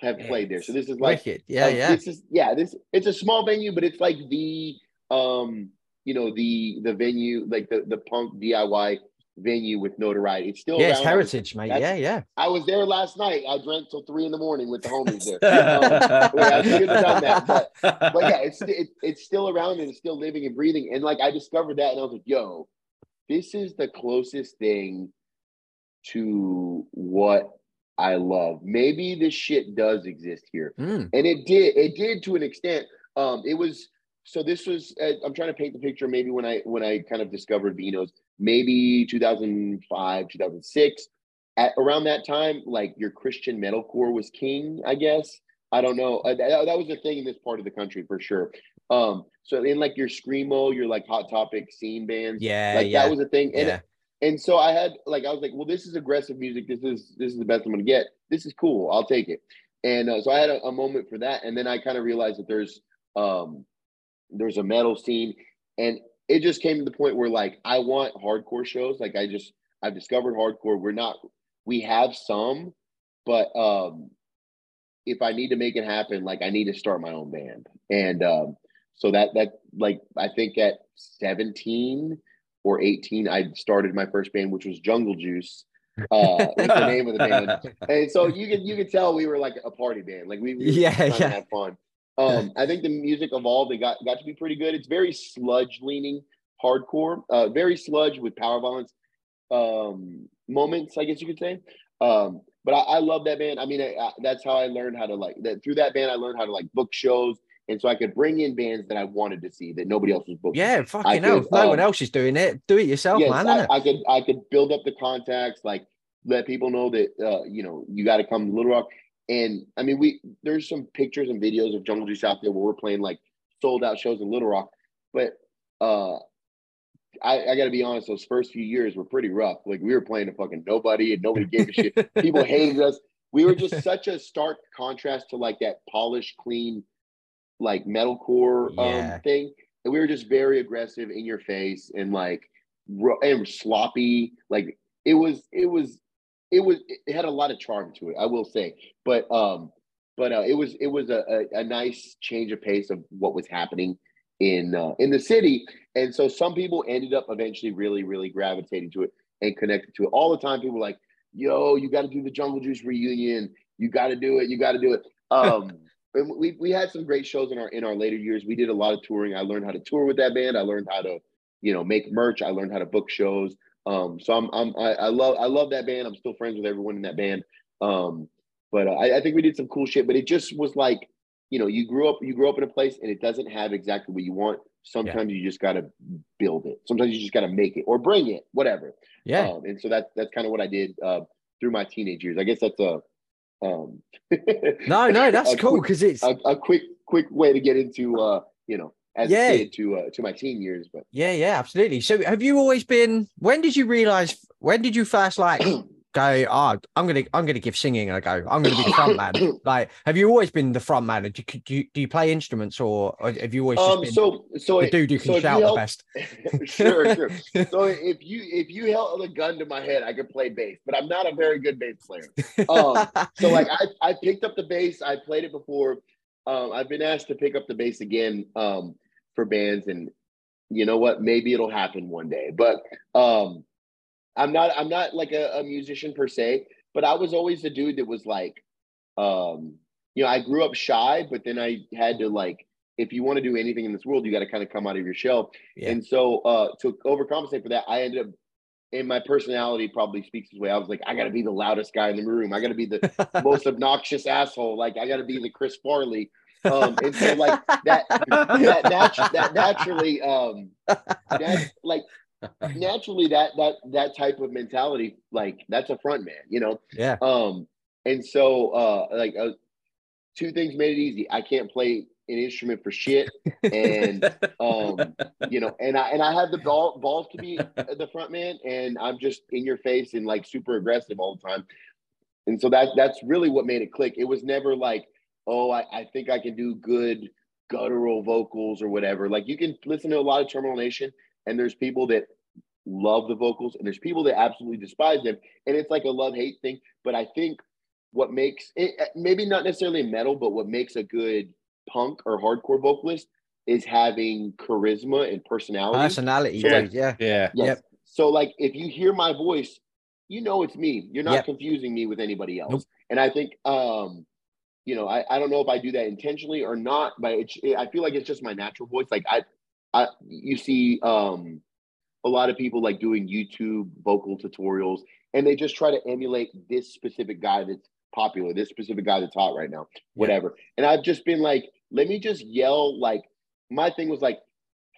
have played there. So this is like wicked. Yeah, uh, yeah. This is yeah. This it's a small venue, but it's like the um you know the the venue like the the punk DIY venue with notoriety. It's still Yeah, it's heritage, mate. That's- Yeah, yeah. I was there last night. I drank till three in the morning with the homies there. Um, yeah, I should have done that, but but yeah, it's it, it's still around and it's still living and breathing. And like I discovered that, and I was like, yo, this is the closest thing to what I love. Maybe this shit does exist here. Mm, and it did it did to an extent. Um it was so this was uh, i'm trying to paint the picture maybe when i when i kind of discovered vinos maybe 2005 2006 at around that time like your christian metalcore was king i guess. I don't know. Uh, that, that was a thing in this part of the country for sure. Um so in like your screamo your like hot topic scene bands yeah, like yeah. that was a thing. And yeah. And so I had like I was like, well, this is aggressive music. This is this is the best I'm gonna get. This is cool. I'll take it. And uh, so I had a, a moment for that, and then I kind of realized that there's um there's a metal scene, and it just came to the point where like I want hardcore shows. Like I just I've discovered hardcore. We're not we have some, but um if I need to make it happen, like I need to start my own band. And um so that that like I think at 17 or 18, I started my first band, which was Jungle Juice. Uh, was the name of the band. And so you can you can tell we were like a party band. Like we, we Yeah, yeah. have fun. Um, I think the music evolved. It got got to be pretty good. It's very sludge leaning hardcore, uh, very sludge with power violence um, moments, I guess you could say. Um, but I, I love that band. I mean, I, I, that's how I learned how to like that through that band. I learned how to like book shows and so I could bring in bands that I wanted to see that nobody else was booking. Yeah, fucking hell. could, If no one um, else is doing it, do it yourself, yes, man. I. I could I could build up the contacts, like let people know that uh, you know you got to come to Little Rock. And I mean, we there's some pictures and videos of Jungle Juice out there where we're playing like sold out shows in Little Rock, but uh, I, I got to be honest, those first few years were pretty rough. Like we were playing to fucking nobody, and nobody gave a shit. People hated us. We were just such a stark contrast to like that polished, clean, like metalcore Yeah. um, thing. And we were just very aggressive, in your face, and like and sloppy. Like it was, it was, it was. It had a lot of charm to it, I will say. But um, but uh, it was it was a, a, a nice change of pace of what was happening in uh, in the city. And so some people ended up eventually really, really gravitating to it and connected to it. All the time, people were like, "Yo, you got to do the Jungle Juice reunion. You got to do it. You got to do it." Um, and we we had some great shows in our in our later years. We did a lot of touring. I learned how to tour with that band. I learned how to, you know, make merch. I learned how to book shows. Um, so I'm I'm I, I love I love that band. I'm still friends with everyone in that band. Um, but uh, I, I think we did some cool shit. But it just was like, you know, you grew up you grew up in a place and it doesn't have exactly what you want. Sometimes you just got to build it. Sometimes you just got to make it or bring it, whatever. yeah. Um, and so that's that's kind of what I did uh, through my teenage years. I guess that's a um, no, no, that's cool because it's a, a quick quick way to get into uh, you know as Yeah. a kid to uh, to my teen years. But yeah, yeah, absolutely. So have you always been when did you realize when did you first like go, oh, I'm gonna I'm gonna give singing a go. I'm gonna be the front man. Like, have you always been the front man? Do you, do you, do you play instruments or, or have you always just um, been so so the it- dude who so can you shout the help- best? sure, sure. So if you if you held a gun to my head, I could play bass, but I'm not a very good bass player. Um, so like I, I picked up the bass i played it before um, i've been asked to pick up the bass again um, for bands and you know what maybe it'll happen one day but um, i'm not i'm not like a, a musician per se but i was always the dude that was like um, you know i grew up shy but then i had to like if you want to do anything in this world you got to kind of come out of your shell Yeah. and so uh, to overcompensate for that i ended up and my personality probably speaks this way. I was like, I got to be the loudest guy in the room. I got to be the most obnoxious asshole. Like I got to be the Chris Farley. Um, and so like that that, natu- that naturally um that like naturally that that that type of mentality like that's a front man, you know. yeah. Um, and so uh like uh, two things made it easy. I can't play an instrument for shit, and um, you know, and I and I have the ball, balls to be the front man, and I'm just in your face and like super aggressive all the time. And so that that's really what made it click. It was never like, oh, I, I think I can do good guttural vocals or whatever. Like you can listen to a lot of Terminal Nation, and there's people that love the vocals, and there's people that absolutely despise them, and it's like a love hate thing. But I think what makes it maybe not necessarily metal, but what makes a good punk or hardcore vocalist is having charisma and personality. Personality, So, like, yeah. Yeah. Yes. Yep. So like if you hear my voice, you know it's me. You're not Yep. confusing me with anybody else. Nope. And I think um you know, I, I don't know if I do that intentionally or not, but it's, it, I feel like it's just my natural voice. Like I, I, you see, um, a lot of people like doing YouTube vocal tutorials, and they just try to emulate this specific guy that's popular, this specific guy that's hot right now, whatever. And I've just been like, let me just yell. Like my thing was like,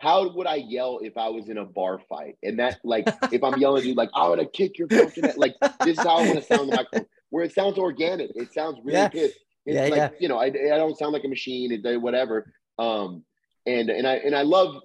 how would I yell if I was in a bar fight? And that, like, if I'm yelling, at you like, I want to kick your fucking head. Like, this is how I want to sound the microphone, where it sounds organic. It sounds really Yeah. pissed. It's Yeah, like, yeah. you know, I, I don't sound like a machine, it, whatever. Um, and and I and I love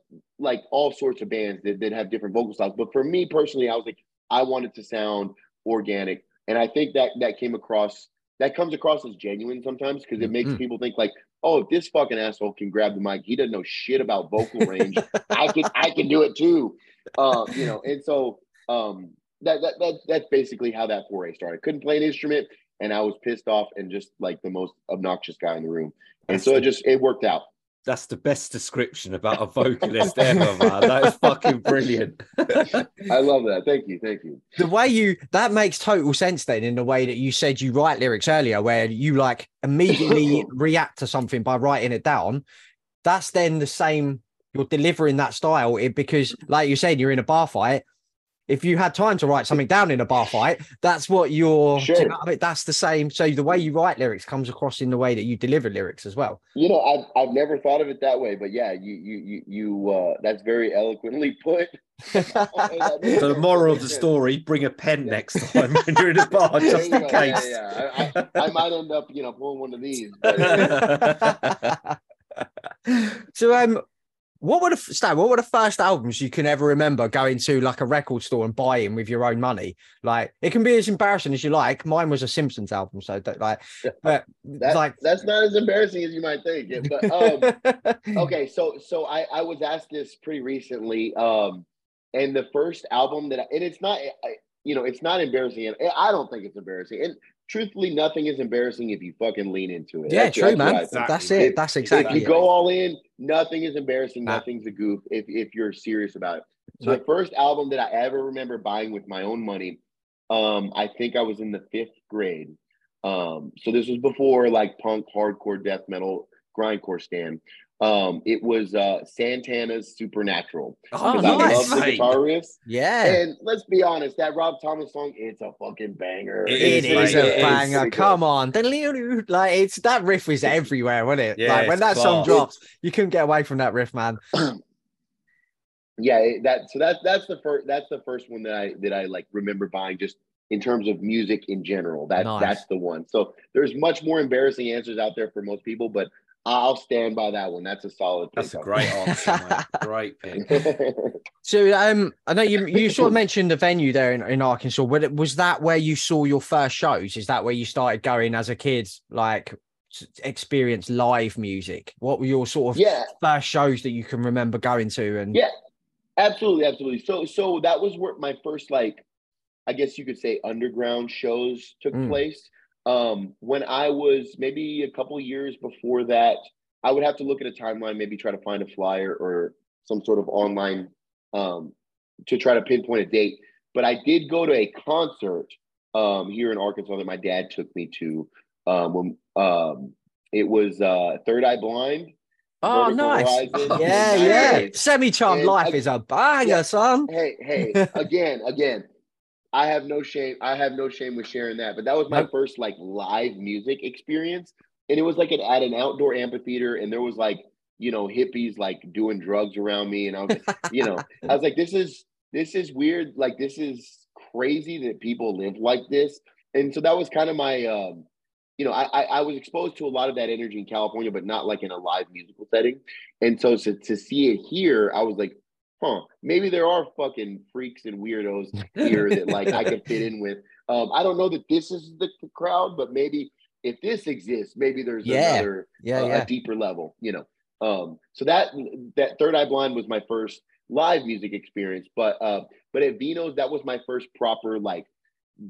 like all sorts of bands that, that have different vocal styles. But for me personally, I was like, I wanted to sound organic, and I think that that came across that comes across as genuine sometimes because it makes Mhm. people think like, oh, if this fucking asshole can grab the mic, he doesn't know shit about vocal range. I can I can do it too, um, you know. And so um, that that that that's basically how that foray started. Couldn't play an instrument, and I was pissed off and just like the most obnoxious guy in the room. And so it just it worked out. That's the best description about a vocalist ever, man. That is fucking brilliant. I love that. Thank you. Thank you. the way you that makes total sense then in the way that you said you write lyrics earlier where you like immediately react to something by writing it down that's then the same you're delivering that style because like you said you're in a bar fight if you had time to write something down in a bar fight, that's what you're. do you Sure. know what I mean, that's the same. So the way you write lyrics comes across in the way that you deliver lyrics as well. You know, I've I've never thought of it that way, but yeah, you you you you uh that's very eloquently put. So the moral of the story: bring a pen next time when you're in a bar, just in go. case. Yeah, yeah. I, I, I might end up, you know, pulling one of these. But, so um what were the Stan, what were the first albums you can ever remember going to like a record store and buying with your own money? Like it can be as embarrassing as you like. Mine was a Simpsons album, so that, like but that, like that's not as embarrassing as you might think. But um, okay, so so I I was asked this pretty recently, um, and the first album that I, and it's not, I, you know, it's not embarrassing. and I don't think it's embarrassing, and truthfully, nothing is embarrassing if you fucking lean into it. yeah, That's- true, that's man. I. That's Exactly. it. That's exactly if you it. go all in, nothing is embarrassing. Nah. Nothing's a goof if if you're serious about it. So No. the first album that I ever remember buying with my own money, um, I think I was in the fifth grade. Um, so this was before like punk, hardcore, death metal, grindcore stand. Um, it was uh Santana's Supernatural. Oh, 'Cause I love the guitar riffs. Yeah. And let's be honest, that Rob Thomas song, it's a fucking banger. It It is, is mate, a it is. banger. Pretty good. Come on. Like it's that riff was everywhere, wasn't it? Yeah, like when it's that song drops, you couldn't get away from that riff, man. yeah that so that's that's the first that's the first one that i that i like remember buying just in terms of music in general that Nice. that's the one so there's much more embarrassing answers out there for most people but i'll stand by that one that's a solid That's a great answer. Great pick. So um I know you you sort of mentioned the venue there in, in Arkansas. Was, it, was that where you saw your first shows? Is that where you started going as a kid, like experience live music? What were your sort of yeah first shows that you can remember going to? And Yeah. absolutely absolutely so so that was where my first like i guess you could say underground shows took Mm. place um when i was maybe a couple years before that i would have to look at a timeline maybe try to find a flyer or some sort of online um to try to pinpoint a date but i did go to a concert um here in arkansas that my dad took me to um when um it was uh third eye blind oh, Vertical nice. Horizon, Yeah, yeah. Semi charmed life I- is a banger, son. hey, hey, again, again, I have no shame. I have no shame with sharing that. But that was my first like live music experience. And it was like an, at an outdoor amphitheater, and there was like, you know, hippies like doing drugs around me. And I was, you know, I was like, this is this is weird. Like, this is crazy that people live like this. And so that was kind of my um, you know, I, I I was exposed to a lot of that energy in California, but not like in a live musical setting. And so to, to see it here, I was like, huh, maybe there are fucking freaks and weirdos here that like I could fit in with. Um, I don't know that this is the, crowd, but maybe if this exists, maybe there's Yeah. another Yeah, uh, yeah. a deeper level, you know. Um, so that that Third Eye Blind was my first live music experience, but uh, but at Vino's that was my first proper like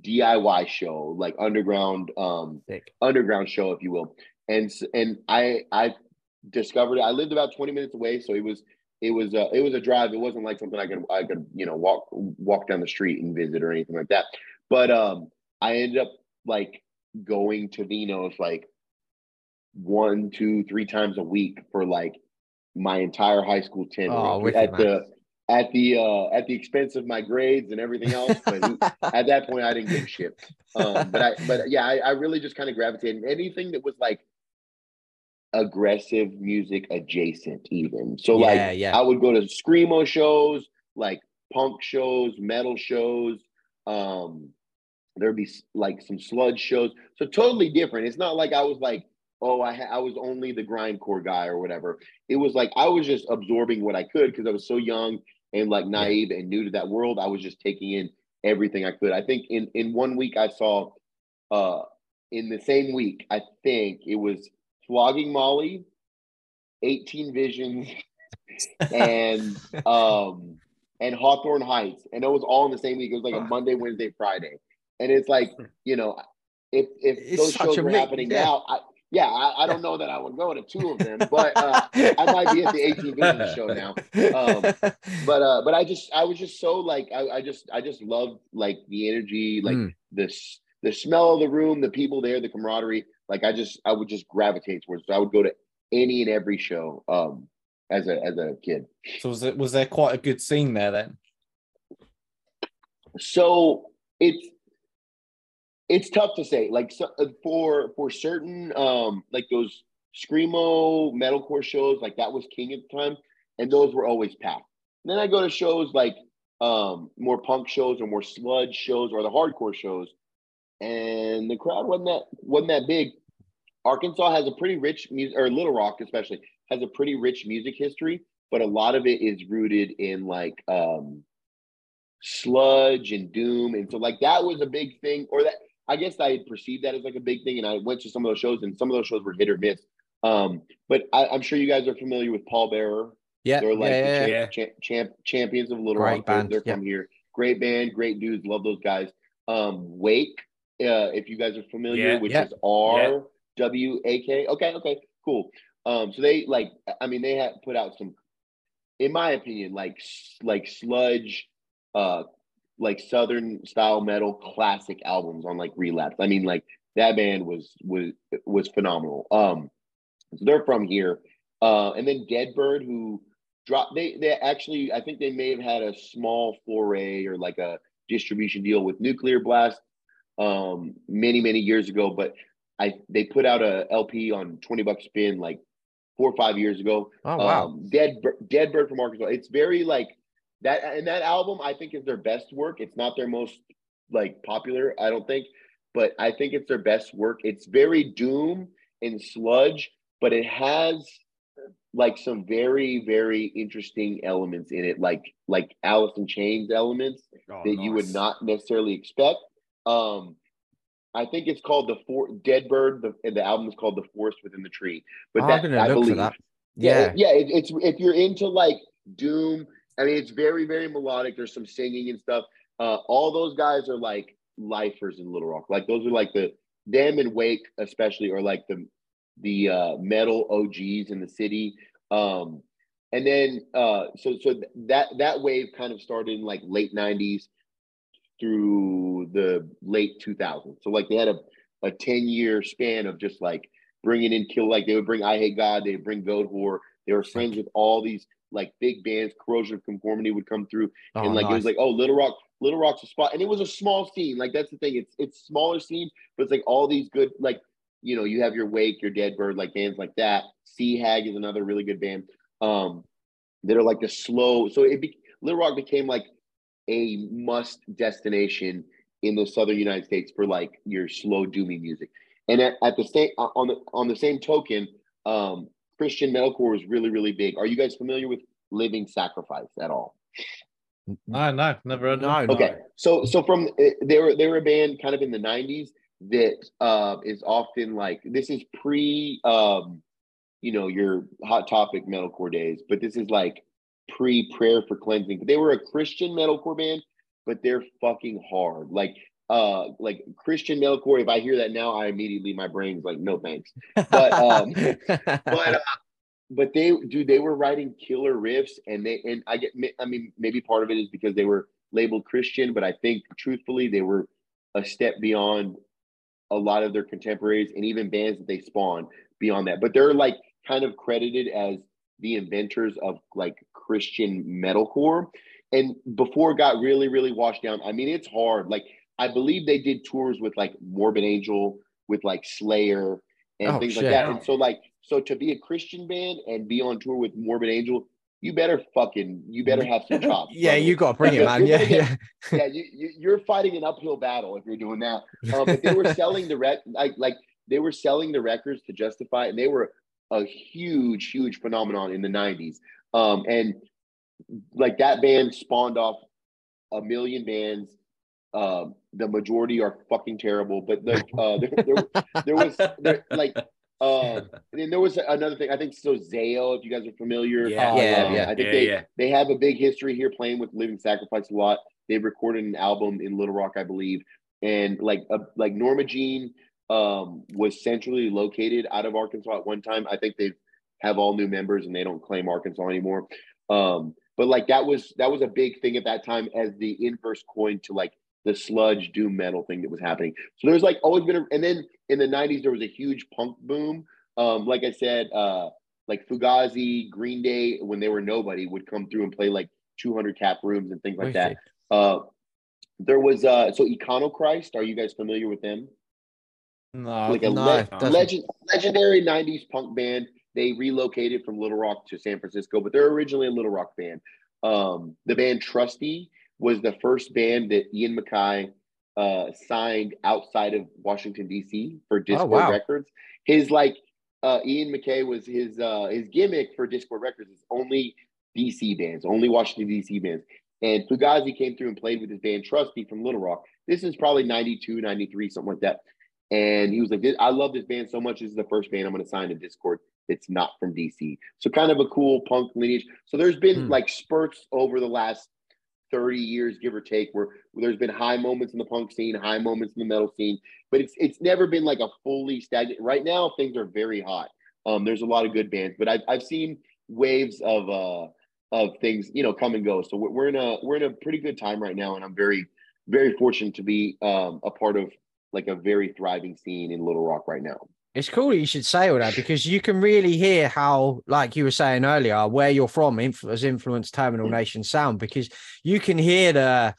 DIY show, like underground um Sick. underground show, if you will. And and I I discovered it. I lived about 20 minutes away, so it was it was a, it was a drive. It wasn't like something I could I could you know walk walk down the street and visit or anything like that. But um, I ended up like going to Vino's like one, two, three times a week for like my entire high school tenure Oh, at the at the uh, at the expense of my grades and everything else. But at that point, I didn't give a shit. Um, but I but yeah, I, I really just kind of gravitated anything that was like aggressive music adjacent even. So like Yeah, yeah. i would go to screamo shows like punk shows metal shows um there'd be like some sludge shows. So totally different. It's not like i was like oh i ha- i was only the grindcore guy or whatever. It was like i was just absorbing what i could because i was so young and like naive and new to that world. I was just taking in everything i could. I think in in one week i saw uh in the same week i think it was flogging molly 18 visions and um and hawthorne heights and it was all in the same week it was like a monday wednesday friday and it's like you know if if It's those shows were happening yeah. now I, yeah I, I don't know that i would go to two of them but uh I might be at the 18 visions show now. Um, but uh but i just i was just so like i, I just i just loved like the energy like Mm. this the smell of the room the people there the camaraderie like i just i would just gravitate towards it. i would go to any and every show um as a as a kid So was it was there quite a good scene there then? So it's it's tough to say. Like so, uh, for for certain um like those screamo metalcore shows, like that was king at the time, and those were always packed. then I go to shows like um more punk shows or more sludge shows or the hardcore shows, and the crowd wasn't that wasn't that big. Arkansas has a pretty rich music, or Little Rock especially has a pretty rich music history, but a lot of it is rooted in like um sludge and doom, and so like that was a big thing, or that I guess I perceived that as like a big thing, and I went to some of those shows, and some of those shows were hit or miss. Um, but I, am sure you guys are familiar with Pallbearer. Yeah, They're like yeah, the yeah, champ, champ, champ, champions of Little Rock. They're- from here. Great band, great dudes. Love those guys. Um, Rwake, uh, if you guys are familiar, Yeah, which yeah. is R W A K. Okay, okay, cool. Um, so they like, I mean, they had put out some, in my opinion, like like sludge, uh, like Southern style metal classic albums on like Relapse. I mean, like that band was was was phenomenal. Um, so they're from here. Uh, and then Deadbird, who dropped, they they actually, I think they may have had a small foray or like a distribution deal with Nuclear Blast um, many many years ago. But I they put out a LP on 20 Buck Spin like four or five years ago. Oh wow. Um, Deadbird from Arkansas. It's very like that, and that album I think is their best work. It's not their most like popular, I don't think, but I think it's their best work. It's very doom and sludge, but it has like some very very interesting elements in it, like like Alice in Chains elements Oh, that you would not necessarily expect. Um, I think it's called the For Deadbird. The, and the album is called The Forest Within the Tree. But Oh, that I believe, that. yeah, Yeah. it- yeah. It, it's if you're into like doom. I mean, it's very very melodic. There's some singing and stuff. Uh, all those guys are like lifers in Little Rock. Like those are like the them and Rwake especially are like the the uh, metal OGs in the city. Um, and then uh, so so th- that that wave kind of started in like late '90s through the late 2000s. So like they had a a 10 year span of just like bringing in kill like they would bring Eyehategod, they would bring Goatwhore. They were friends with all these like big bands. Corrosion of Conformity would come through Oh, and like it was like oh Little Rock, Little Rock's a spot, and it was a small scene. Like that's the thing. It's it's smaller scene, but it's like all these good like you know you have your Rwake, your Deadbird, like bands like that. Sea Hag is another really good band. Um, that are like the slow. So it be, Little Rock became like a must destination in the southern United States for like your slow doomy music. And at, at the same on the on the same token, um, Christian metalcore is really really big. Are you guys familiar with Living Sacrifice at all? I no, never heard of No, them. no. Okay, so so from eh, they were they were a band kind of in the '90s that uh, is often like this is pre um, you know your hot topic metalcore days, but this is like pre prayer for cleansing. But they were a Christian metalcore band, but they're fucking hard. Like uh like Christian metalcore. If I hear that now, I immediately my brain's like no thanks. But um, but uh, but they dude they were writing killer riffs and they and i get i mean maybe part of it is because they were labeled christian but i think truthfully they were a step beyond a lot of their contemporaries and even bands that they spawned beyond that but they're like kind of credited as the inventors of like christian metalcore and before it got really really washed down i mean it's hard like i believe they did tours with like morbid angel with like slayer and Oh, things like that and so like so to be a Christian band and be on tour with Morbid Angel, you better fucking you better have some chops. yeah, you got to bring it, man. Yeah, yeah. yeah, you, you you're fighting an uphill battle if you're doing that. Uh, but they were selling the rec like like they were selling the records to justify, and they were a huge huge phenomenon in the '90s. Um, and like that band spawned off a million bands. Um, the majority are fucking terrible, but the, uh, there, there, there was there, like um, and then there was another thing. I think so. Zao, if you guys are familiar, Yeah, yeah, um, yeah. I think Yeah, they yeah. they have a big history here playing with Living Sacrifice a lot. They've recorded an album in Little Rock, I believe, and like uh, like Norma Jean um, was centrally located out of Arkansas at one time. I think they have all new members and they don't claim Arkansas anymore. Um, but like that was that was a big thing at that time as the inverse coin to like the sludge doom metal thing that was happening. So there's like always been a, and then in the 90s there was a huge punk boom. Um, like I said, uh, like Fugazi, Green Day, when they were nobody, would come through and play like 200 cap rooms and things like that. Uh, There was uh so Econochrist. Are you guys familiar with them? No, like a no, le- legend, legendary '90s punk band. They relocated from Little Rock to San Francisco, but they're originally a Little Rock band. Um, the band Trusty was the first band that Ian MacKaye uh, signed outside of Washington D.C. for Dischord wow. Records. His like uh, Ian MacKaye was his uh, his gimmick for Dischord Records is only DC bands, only Washington DC bands. And Fugazi came through and played with his band Trusty from Little Rock. This is probably 92, 93, something like that. And he was like, I love this band so much. This is the first band I'm going to sign to Dischord that's not from DC. So kind of a cool punk lineage. So there's been Hmm. like spurts over the last 30 years, give or take, where, where there's been high moments in the punk scene, high moments in the metal scene, but it's it's never been like a fully stagnant. Right now, things are very hot. Um, there's a lot of good bands, but I've I've seen waves of uh of things, you know, come and go. So we're, we're in a we're in a pretty good time right now, and I'm very very fortunate to be um a part of like a very thriving scene in Little Rock right now. It's cool that you should say all that because you can really hear how, like you were saying earlier, where you're from has influenced Terminal Nation sound because you can hear the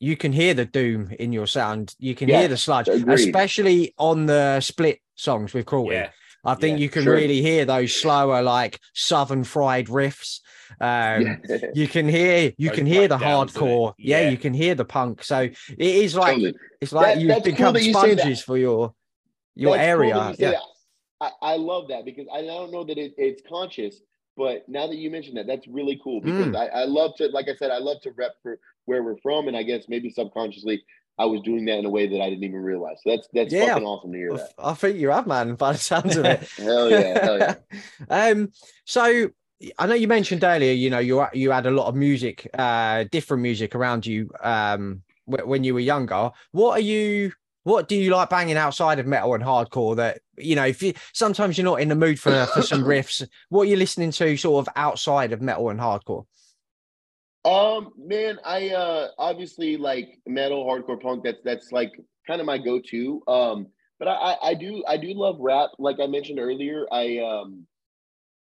you can hear the doom in your sound. You can Yeah, hear the sludge, agreed. especially on the split songs with Cruelty. Yeah. I think Yeah, you can sure. really hear those slower, like southern fried riffs. Um, Yeah. You can hear you can hear the hardcore. Yeah. Yeah. you can hear the punk. So it is like Totally. it's like That- you've cool become that you sponges for your your That's area. that you yeah. I, I love that because I don't know that it, it's conscious, but now that you mentioned that, that's really cool because Mm. I, I love to, like I said, I love to rep for where we're from, and I guess maybe subconsciously I was doing that in a way that I didn't even realize. So that's that's Yeah. fucking awesome to hear that. I think you have, man, by the sounds of it. Hell yeah, hell yeah. um, so I know you mentioned earlier, you know, you you had a lot of music, uh, different music around you, um, wh- when you were younger. What are you? What do you like banging outside of metal and hardcore? That you know, if you sometimes you're not in the mood for for some riffs. What are you listening to, sort of outside of metal and hardcore? Um, man, I uh obviously like metal, hardcore punk. That's that's like kind of my go-to. Um, but I, I I do I do love rap. Like I mentioned earlier, I um,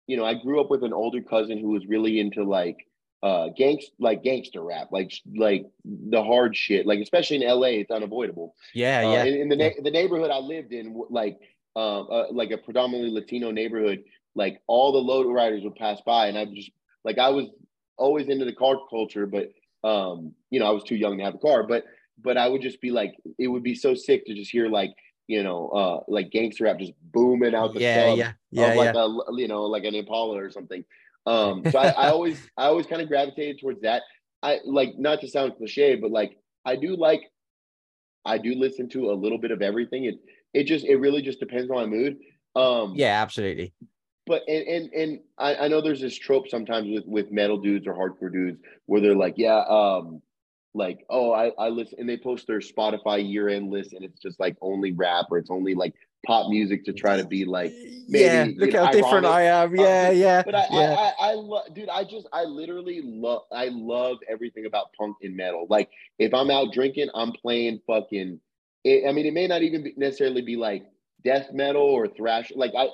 you know, I grew up with an older cousin who was really into like uh gangst like gangster rap, like like the hard shit. Like especially in LA, it's unavoidable. Yeah, Uh, yeah, in, in the na- the neighborhood I lived in, like um, uh, like a predominantly Latino neighborhood, like all the load riders would pass by, and I just like I was always into the car culture, but um, you know I was too young to have a car, but but I would just be like, it would be so sick to just hear like you know uh like gangster rap just booming out the yeah, sub yeah, yeah, of like yeah. a you know like an Impala or something. Um, so I, I always I always kind of gravitated towards that. I like not to sound cliche, but like I do like I do listen to a little bit of everything. It it just it really just depends on my mood. Um, Yeah, absolutely. but and and, and I, I know there's this trope sometimes with with metal dudes or hardcore dudes where they're like, yeah, um, like oh I I listen and they post their Spotify year end list and it's just like only rap or it's only like pop music to try to be like yeah, look how different. I am. Yeah, uh, yeah, But I, yeah. I, I, I love, dude. I just, I literally love, I love everything about punk and metal. Like, if I'm out drinking, I'm playing fucking. It, I mean, it may not even be necessarily be like death metal or thrash. Like, I,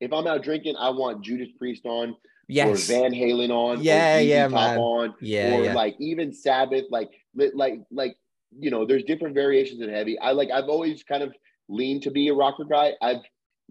if I'm out drinking, I want Judas Priest on, yes. or Van Halen on, Yeah, or yeah, man. on, Yeah, or yeah. like even Sabbath, like, li- like, like, you know, there's different variations in heavy. I like, I've always kind of leaned to be a rocker guy. I've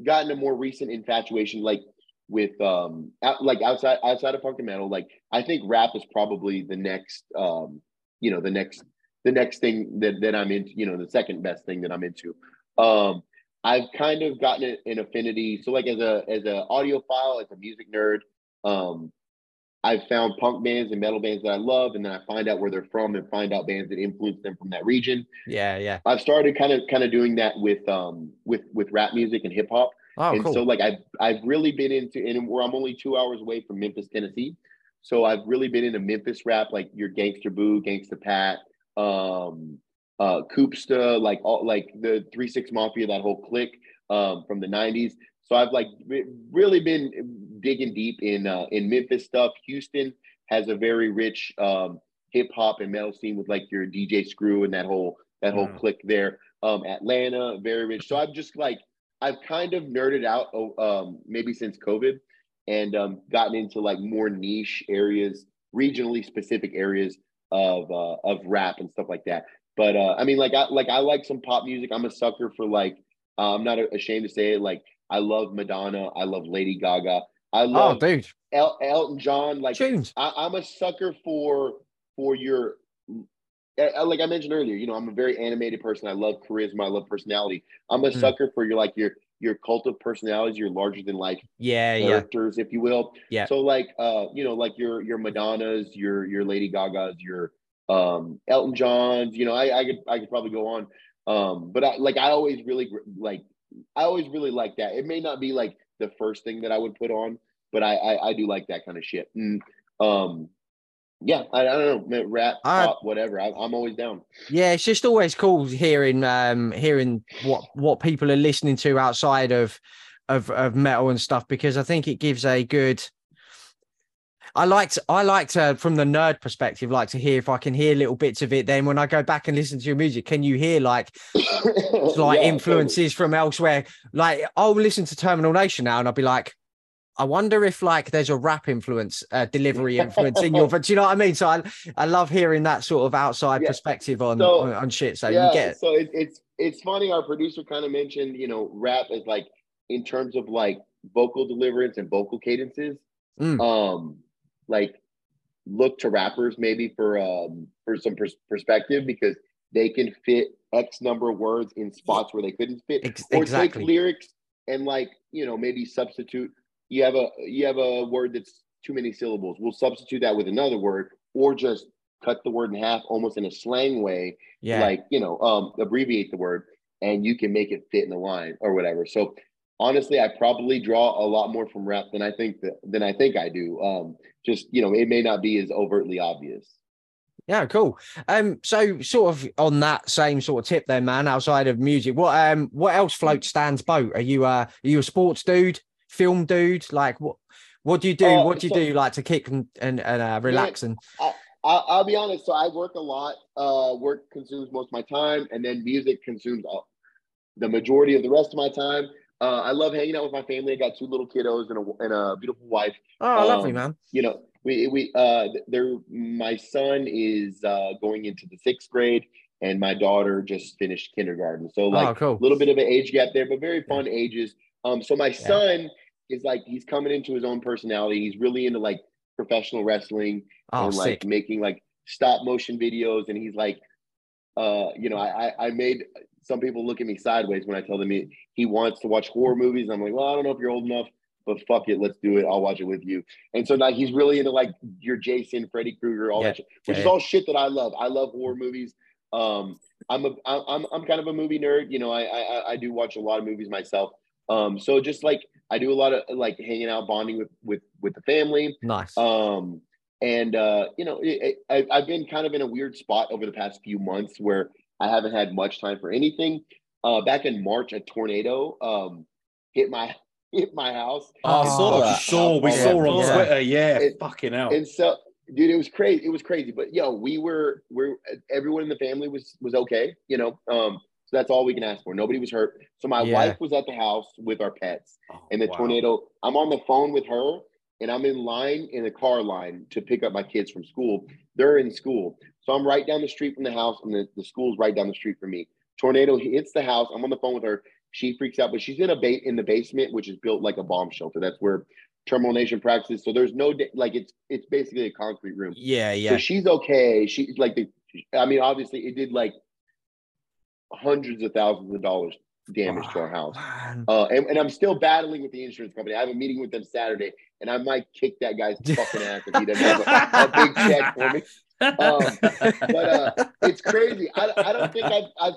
gotten a more recent infatuation, like with um out, like outside outside of punk and metal like i think rap is probably the next um you know the next the next thing that, that i'm into you know the second best thing that i'm into um i've kind of gotten an affinity so like as a as a audiophile as a music nerd um i've found punk bands and metal bands that i love and then i find out where they're from and find out bands that influence them from that region yeah, yeah. i've started kind of kind of doing that with um with with rap music and hip hop Oh, and cool. so like I've I've really been into and where I'm only two hours away from Memphis, Tennessee. So I've really been into Memphis rap, like your Gangsta Boo, Gangsta Pat, um, uh, Koopsta, like all like the Three Six Mafia, that whole clique um, from the '90s. So I've like really been digging deep in uh, in Memphis stuff. Houston has a very rich um, hip hop and metal scene with like your DJ Screw and that whole that whole Mm. clique there. Um, Atlanta, very rich. So I've just like I've kind of nerded out oh, um, maybe since COVID and um, gotten into like more niche areas, regionally specific areas of uh, of rap and stuff like that. But uh, I mean, like I like I like some pop music. I'm a sucker for like uh, I'm not ashamed to say it. Like I love Madonna. I love Lady Gaga. I Oh, love dude, El- Elton John. Like tunes. I, I'm a sucker for for your like I mentioned earlier. You know, I'm a very animated person. I love charisma. I love personality. I'm a Mm. sucker for your like your your cult of personalities. Your larger than life Yeah, yeah, characters, if you will. Yeah. So like uh, you know, like your your Madonnas, your your Lady Gagas, your um Elton Johns, you know, I I could I could probably go on. Um, but I like I always really like I always really like that. It may not be like the first thing that I would put on, but I I, I do like that kind of shit. And um yeah, I, I don't know, rap, I- pop, whatever. I, I'm always down. yeah. It's just always cool hearing um hearing what what people are listening to outside of of of metal and stuff because I think it gives a good. I liked I like to from the nerd perspective, like to hear if I can hear little bits of it. Then when I go back and listen to your music, can you hear like like like influences from elsewhere. Like I'll listen to Terminal Nation now, and I'll be like, I wonder if like there's a rap influence, uh, delivery influence in your. But do you know what I mean? So I I love hearing that sort of outside Yeah. perspective on, So, on on shit. So yeah, you get so it, it's it's funny. Our producer kind of mentioned, you know, rap is like in terms of like vocal deliverance and vocal cadences. Mm. Um, like look to rappers maybe for um for some pers- perspective because they can fit X number of words in spots where they couldn't fit, ex- or exactly. take lyrics and like you know maybe substitute. You have a you have a word that's too many syllables. We'll substitute that with another word, or just cut the word in half, almost in a slang way yeah. like you know um abbreviate the word and you can make it fit in the line or whatever so honestly i probably draw a lot more from rap than i think that than i think i do um just you know it may not be as overtly obvious Yeah, cool. Um, so sort of on that same sort of tip, then, man. Outside of music, what um, what else floats Stan's boat? Are you uh, are you a sports dude, film dude? Like what? What do you do? Uh, what do you so- do like to kick and and, and uh, relax and I, I'll be honest. So I work a lot. Uh, work consumes most of my time, and then music consumes all, the majority of the rest of my time. Uh, I love hanging out with my family. I got two little kiddos and a, and a beautiful wife. oh, lovely, Um, man. you know, we we uh there my son is uh going into the sixth grade and my daughter just finished kindergarten. So like oh, cool. a little bit of an age gap there, but very fun ages. Um so my son is like he's coming into his own personality. He's really into like professional wrestling Oh, and like sick. making like stop motion videos and he's like uh you know I, I I made some people look at me sideways when I tell them he, he wants to watch horror movies. I'm like, well, I don't know if you're old enough, but fuck it, let's do it. I'll watch it with you. And so now he's really into like your Jason, Freddy Krueger, all Yeah. that shit, which Yeah, is all shit that I love. I love horror movies. Um, I'm a I'm I'm kind of a movie nerd. You know, I I I do watch a lot of movies myself. Um, so just like I do a lot of like hanging out, bonding with with with the family. Nice. Um, and uh, you know, it, I, I've been kind of in a weird spot over the past few months where I haven't had much time for anything. Uh, back in March, a tornado um, hit my hit my house. Oh, I saw that. Sure, we Yeah. saw on Yeah. Twitter. Yeah, It- fucking hell. And so, dude, it was crazy. It was crazy. But yo, we were we're everyone in the family was was okay. You know, um, so that's all we can ask for. Nobody was hurt. So my Yeah. wife was at the house with our pets, Oh, and the wow. tornado. I'm on the phone with her, and I'm in line in the car line to pick up my kids from school. They're in school, so I'm right down the street from the house, and the, the school's right down the street from me. Tornado hits the house. I'm on the phone with her. She freaks out, but she's in a bait in the basement, which is built like a bomb shelter. That's where Terminal Nation practices. So there's no like it's it's basically a concrete room. yeah, So yeah. she's okay. She's like the. I mean, obviously, it did like hundreds of thousands of dollars damage to our house. Uh, and, and I'm still battling with the insurance company. I have a meeting with them Saturday, and I might kick that guy's fucking ass if he doesn't have a, a big check for me. Um, but uh, it's crazy. I, I don't think I've, I've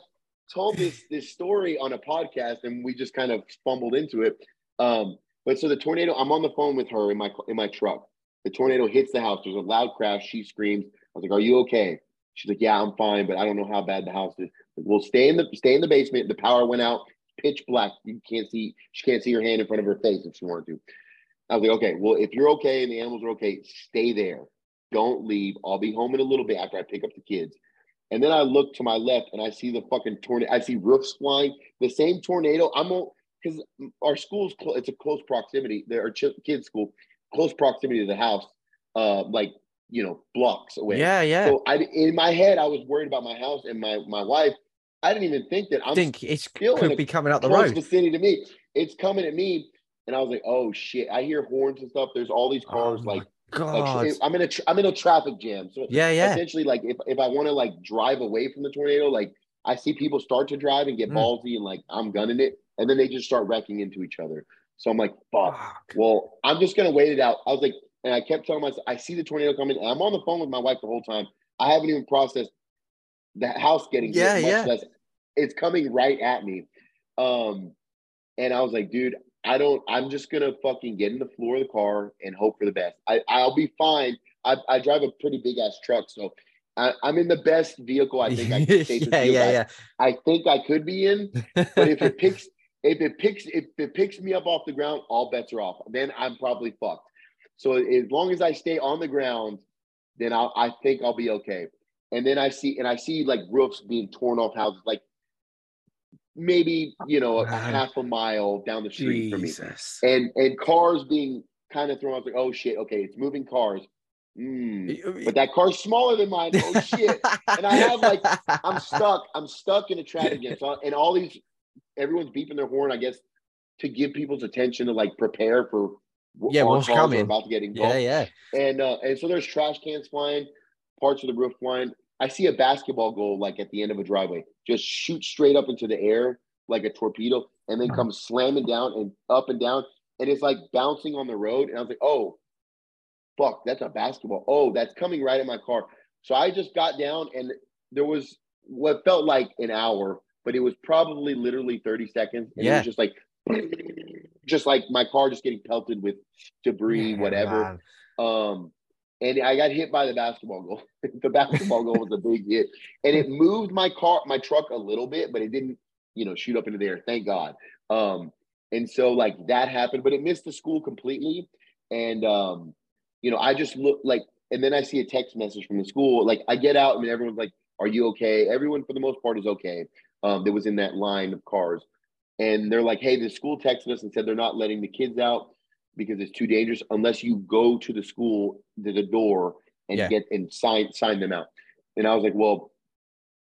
told this this story on a podcast, and we just kind of fumbled into it. Um, but so the tornado, I'm on the phone with her in my in my truck. The tornado hits the house. There's a loud crash. She screams. I was like, "Are you okay?" She's like, "Yeah, I'm fine, but I don't know how bad the house is." Like, we'll stay in the stay in the basement. The power went out. Pitch black. You can't see. She can't see her hand in front of her face if she wanted to. I was like, "Okay, well, if you're okay and the animals are okay, stay there. Don't leave. I'll be home in a little bit after I pick up the kids." And then I look to my left and I see the fucking tornado. I see roofs flying. The same tornado. I'm all because our school's clo- it's a close proximity. There are ch- kids' school, close proximity to the house. Uh, like you know, blocks away. Yeah, yeah. So I in my head, I was worried about my house and my my wife. I didn't even think that I I'm think it's still could be coming out the road. vicinity to me. It's coming at me, and I was like, "Oh shit!" I hear horns and stuff. There's all these Oh cars. my like, tra- I'm in a tra- I'm in a traffic jam. So Yeah, yeah. essentially, like if if I want to like drive away from the tornado, like I see people start to drive and get Mm. ballsy and like I'm gunning it, and then they just start wrecking into each other. So I'm like, "Fuck." Fuck. Well, I'm just gonna wait it out. I was like, and I kept telling myself, I see the tornado coming, and I'm on the phone with my wife the whole time. I haven't even processed the house getting hit, Yeah, much yeah. less it's coming right at me. Um, and I was like, dude, I don't. I'm just gonna fucking get in the floor of the car and hope for the best. I I'll be fine. I, I drive a pretty big ass truck, so I, I'm in the best vehicle I think I can safely yeah, feel yeah, I- yeah. I think I could be in. But if it picks, if it picks, if it picks me up off the ground, all bets are off. Then I'm probably fucked. So as long as I stay on the ground, then I'll, I think I'll be okay. And then I see, and I see like roofs being torn off houses, like maybe you know a half a mile down the street from me, and and cars being kind of thrown. I was like, oh shit, okay, it's moving cars. Mm. But that car's smaller than mine. Oh shit. And I have, like, I'm stuck. I'm stuck in a traffic jam. So, and all these, everyone's beeping their horn, I guess, to give people's attention to like prepare for Yeah, what's coming. about to get engulfed. yeah, yeah. And uh, and so there's trash cans flying, parts of the roof flying. I see a basketball goal like at the end of a driveway, just shoot straight up into the air like a torpedo, and then come slamming down and up and down, and it's like bouncing on the road. And I was like, oh, fuck, that's a basketball. Oh, that's coming right at my car. So I just got down, and there was what felt like an hour, but it was probably literally 30 seconds. And it Yeah. was just like, just like my car just getting pelted with debris, whatever. Um, and I got hit by the basketball goal. the basketball goal was a big hit, and it moved my car, my truck a little bit, but it didn't, you know, shoot up into the air. Thank God. Um, and so like that happened, but it missed the school completely. And um, you know, I just look like, and then I see a text message from the school. Like I get out, and everyone's like, "Are you okay?" Everyone for the most part is okay. Um, that was in that line of cars, and they're like, "Hey, the school texted us and said they're not letting the kids out." Because it's too dangerous unless you go to the school to the door and Yeah. get and sign sign them out. And I was like, well,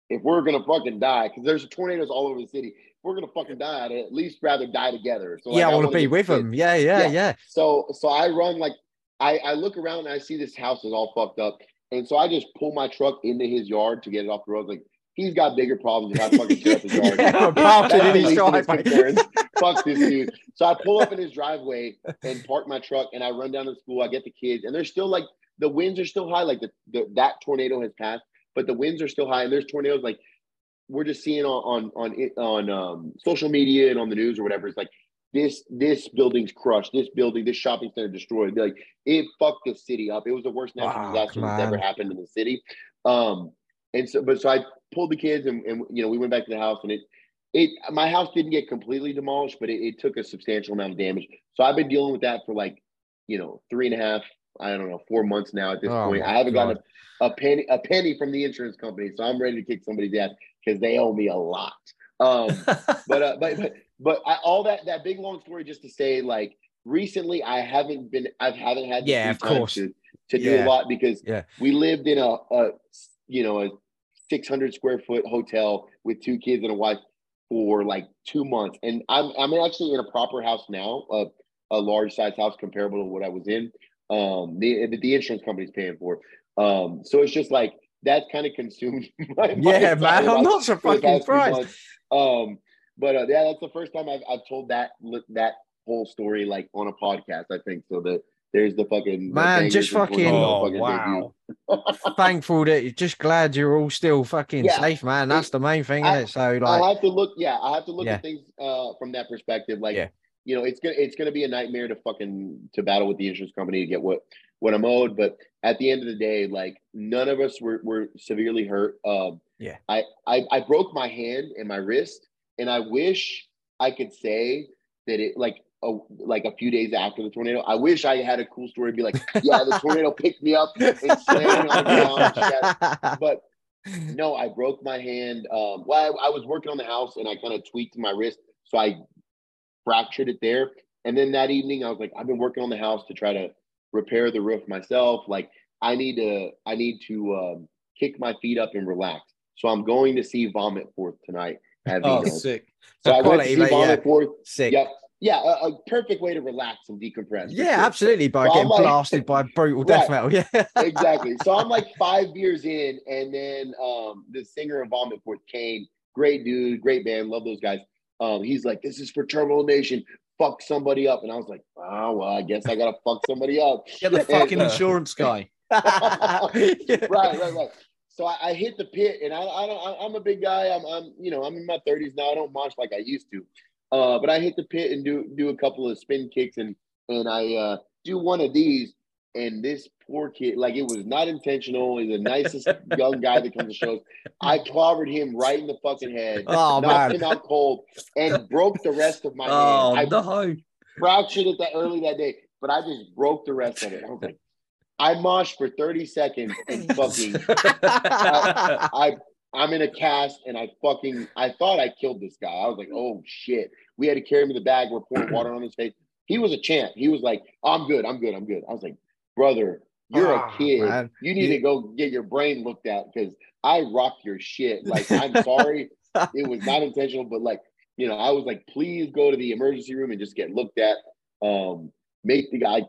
if we're gonna fucking die, because there's tornadoes all over the city, if we're gonna fucking die, I'd at least rather die together. So like, yeah, I want to be with the them. Yeah, yeah, Yeah. yeah. So so I run like I, I look around and I see this house is all fucked up. And so I just pull my truck into his yard to get it off the road. Like he's got bigger problems than I fucking tear up his yard. yeah, parking That's in the his least of his driveway. concerns. Fuck this dude. So I pull up in his driveway and park my truck and I run down to school. I get the kids and they're still like the winds are still high. Like the, the that tornado has passed, but the winds are still high and there's tornadoes like we're just seeing on on on on um, social media and on the news or whatever. It's like this this building's crushed. This building, this shopping center destroyed. Like it fucked the city up. It was the worst natural Fuck, disaster that's ever happened in the city. Um, and so, but so I pulled the kids and, and you know we went back to the house and it it my house didn't get completely demolished, but it, it took a substantial amount of damage. So I've been dealing with that for like you know three and a half, I don't know, four months now at this Oh point. I haven't God. gotten a, a penny a penny from the insurance company, so I'm ready to kick somebody's ass because they owe me a lot. Um, but uh, but but but I, all that that big long story just to say like recently I haven't been I haven't had the Yeah, of course. to, to do Yeah. a lot because Yeah. we lived in a, a you know a 600 square foot hotel with two kids and a wife for like two months and I'm I'm actually in a proper house now a, a large size house comparable to what I was in um the the insurance company's paying for it. um so it's just like that kind of consumed my, yeah, man. I'm not so fucking surprised. Um, but uh, yeah, that's the first time I've, I've told that that whole story like on a podcast. I think so. That there's the fucking Man, bangers just fucking- tornadoes Oh, fucking wow. Thankful that you're just glad you're all still fucking Yeah. safe, man. That's the main thing, I- isn't it? So I have to look. Yeah, I have to look Yeah. at things uh, from that perspective. Like, Yeah. you know, it's gonna it's gonna be a nightmare to fucking to battle with the insurance company to get what what I'm owed. But at the end of the day, like none of us were were severely hurt. Um, Yeah. I, I I broke my hand and my wrist, and I wish I could say that it like. A, like a few days after the tornado, I wish I had a cool story. Be like, yeah, the tornado picked me up and slammed me on the ground. But no, I broke my hand. Um, well, I, I was working on the house and I kind of tweaked my wrist, so I fractured it there. And then that evening, I was like, I've been working on the house to try to repair the roof myself. Like I need to I need to um, kick my feet up and relax. So I'm going to see Vomit Forth tonight at Oh, Vino's. sick. so I went to see mate, yeah. Vomit Forth. Sick. Yep. Yeah, a, a perfect way to relax and decompress. Yeah, sure. absolutely. By So getting like- blasted by brutal death metal. Yeah. exactly. So I'm like five beers in, and then um, the singer of Vomit Forth, Kane, great dude, great band, love those guys. Um, he's like, "This is for Turbo Nation. Fuck somebody up," and I was like, "Oh well, I guess I gotta fuck somebody up." Get the fucking insurance guy. right, right, right. So I, I hit the pit, and I, I don't. I, I'm a big guy. I'm, I'm, you know, I'm in my 30s now. I don't mosh like I used to. Uh, but I hit the pit and do do a couple of spin kicks, and and I uh, do one of these, and this poor kid, like it was not intentional. He's the nicest young guy that comes to shows. I clobbered him right in the fucking head, Oh knocked man. him out cold, and broke the rest of my Oh hand. I no! fractured it that early that day, but I just broke the rest of it. I was like, I moshed for 30 seconds and fucking I I'm in a cast and I fucking I thought I killed this guy. I was like, oh shit. We had to carry him in the bag. We're pouring water on his face. He was a champ. He was like, I'm good, I'm good, I'm good. I was like, brother, you're Ah, a kid. man. You need to go get your brain looked at because I rocked your shit. Like, I'm sorry. it was not intentional, but like, you know, I was like, please go to the emergency room and just get looked at. Um, make the guy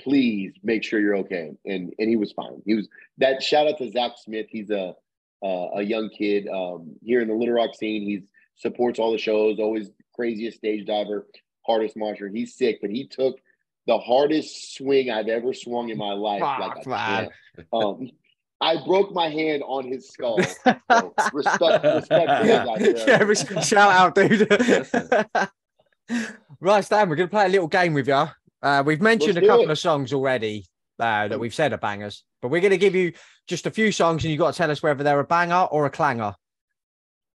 please make sure you're okay. And and he was fine. He was that shout out to Zach Smith. He's a uh, a young kid um, here in the Little Rock scene. He supports all the shows, always craziest stage diver, hardest marcher. He's sick, but he took the hardest swing I've ever swung in my life. Fuck, man. Um, I broke my hand on his skull. So respect, respect for yeah, those yeah shout out, dude. right, Stan, we're gonna play a little game with you. Uh, we've mentioned Let's a couple it. of songs already uh, that we've said are bangers, but we're gonna give you just a few songs, and you've got to tell us whether they're a banger or a clanger,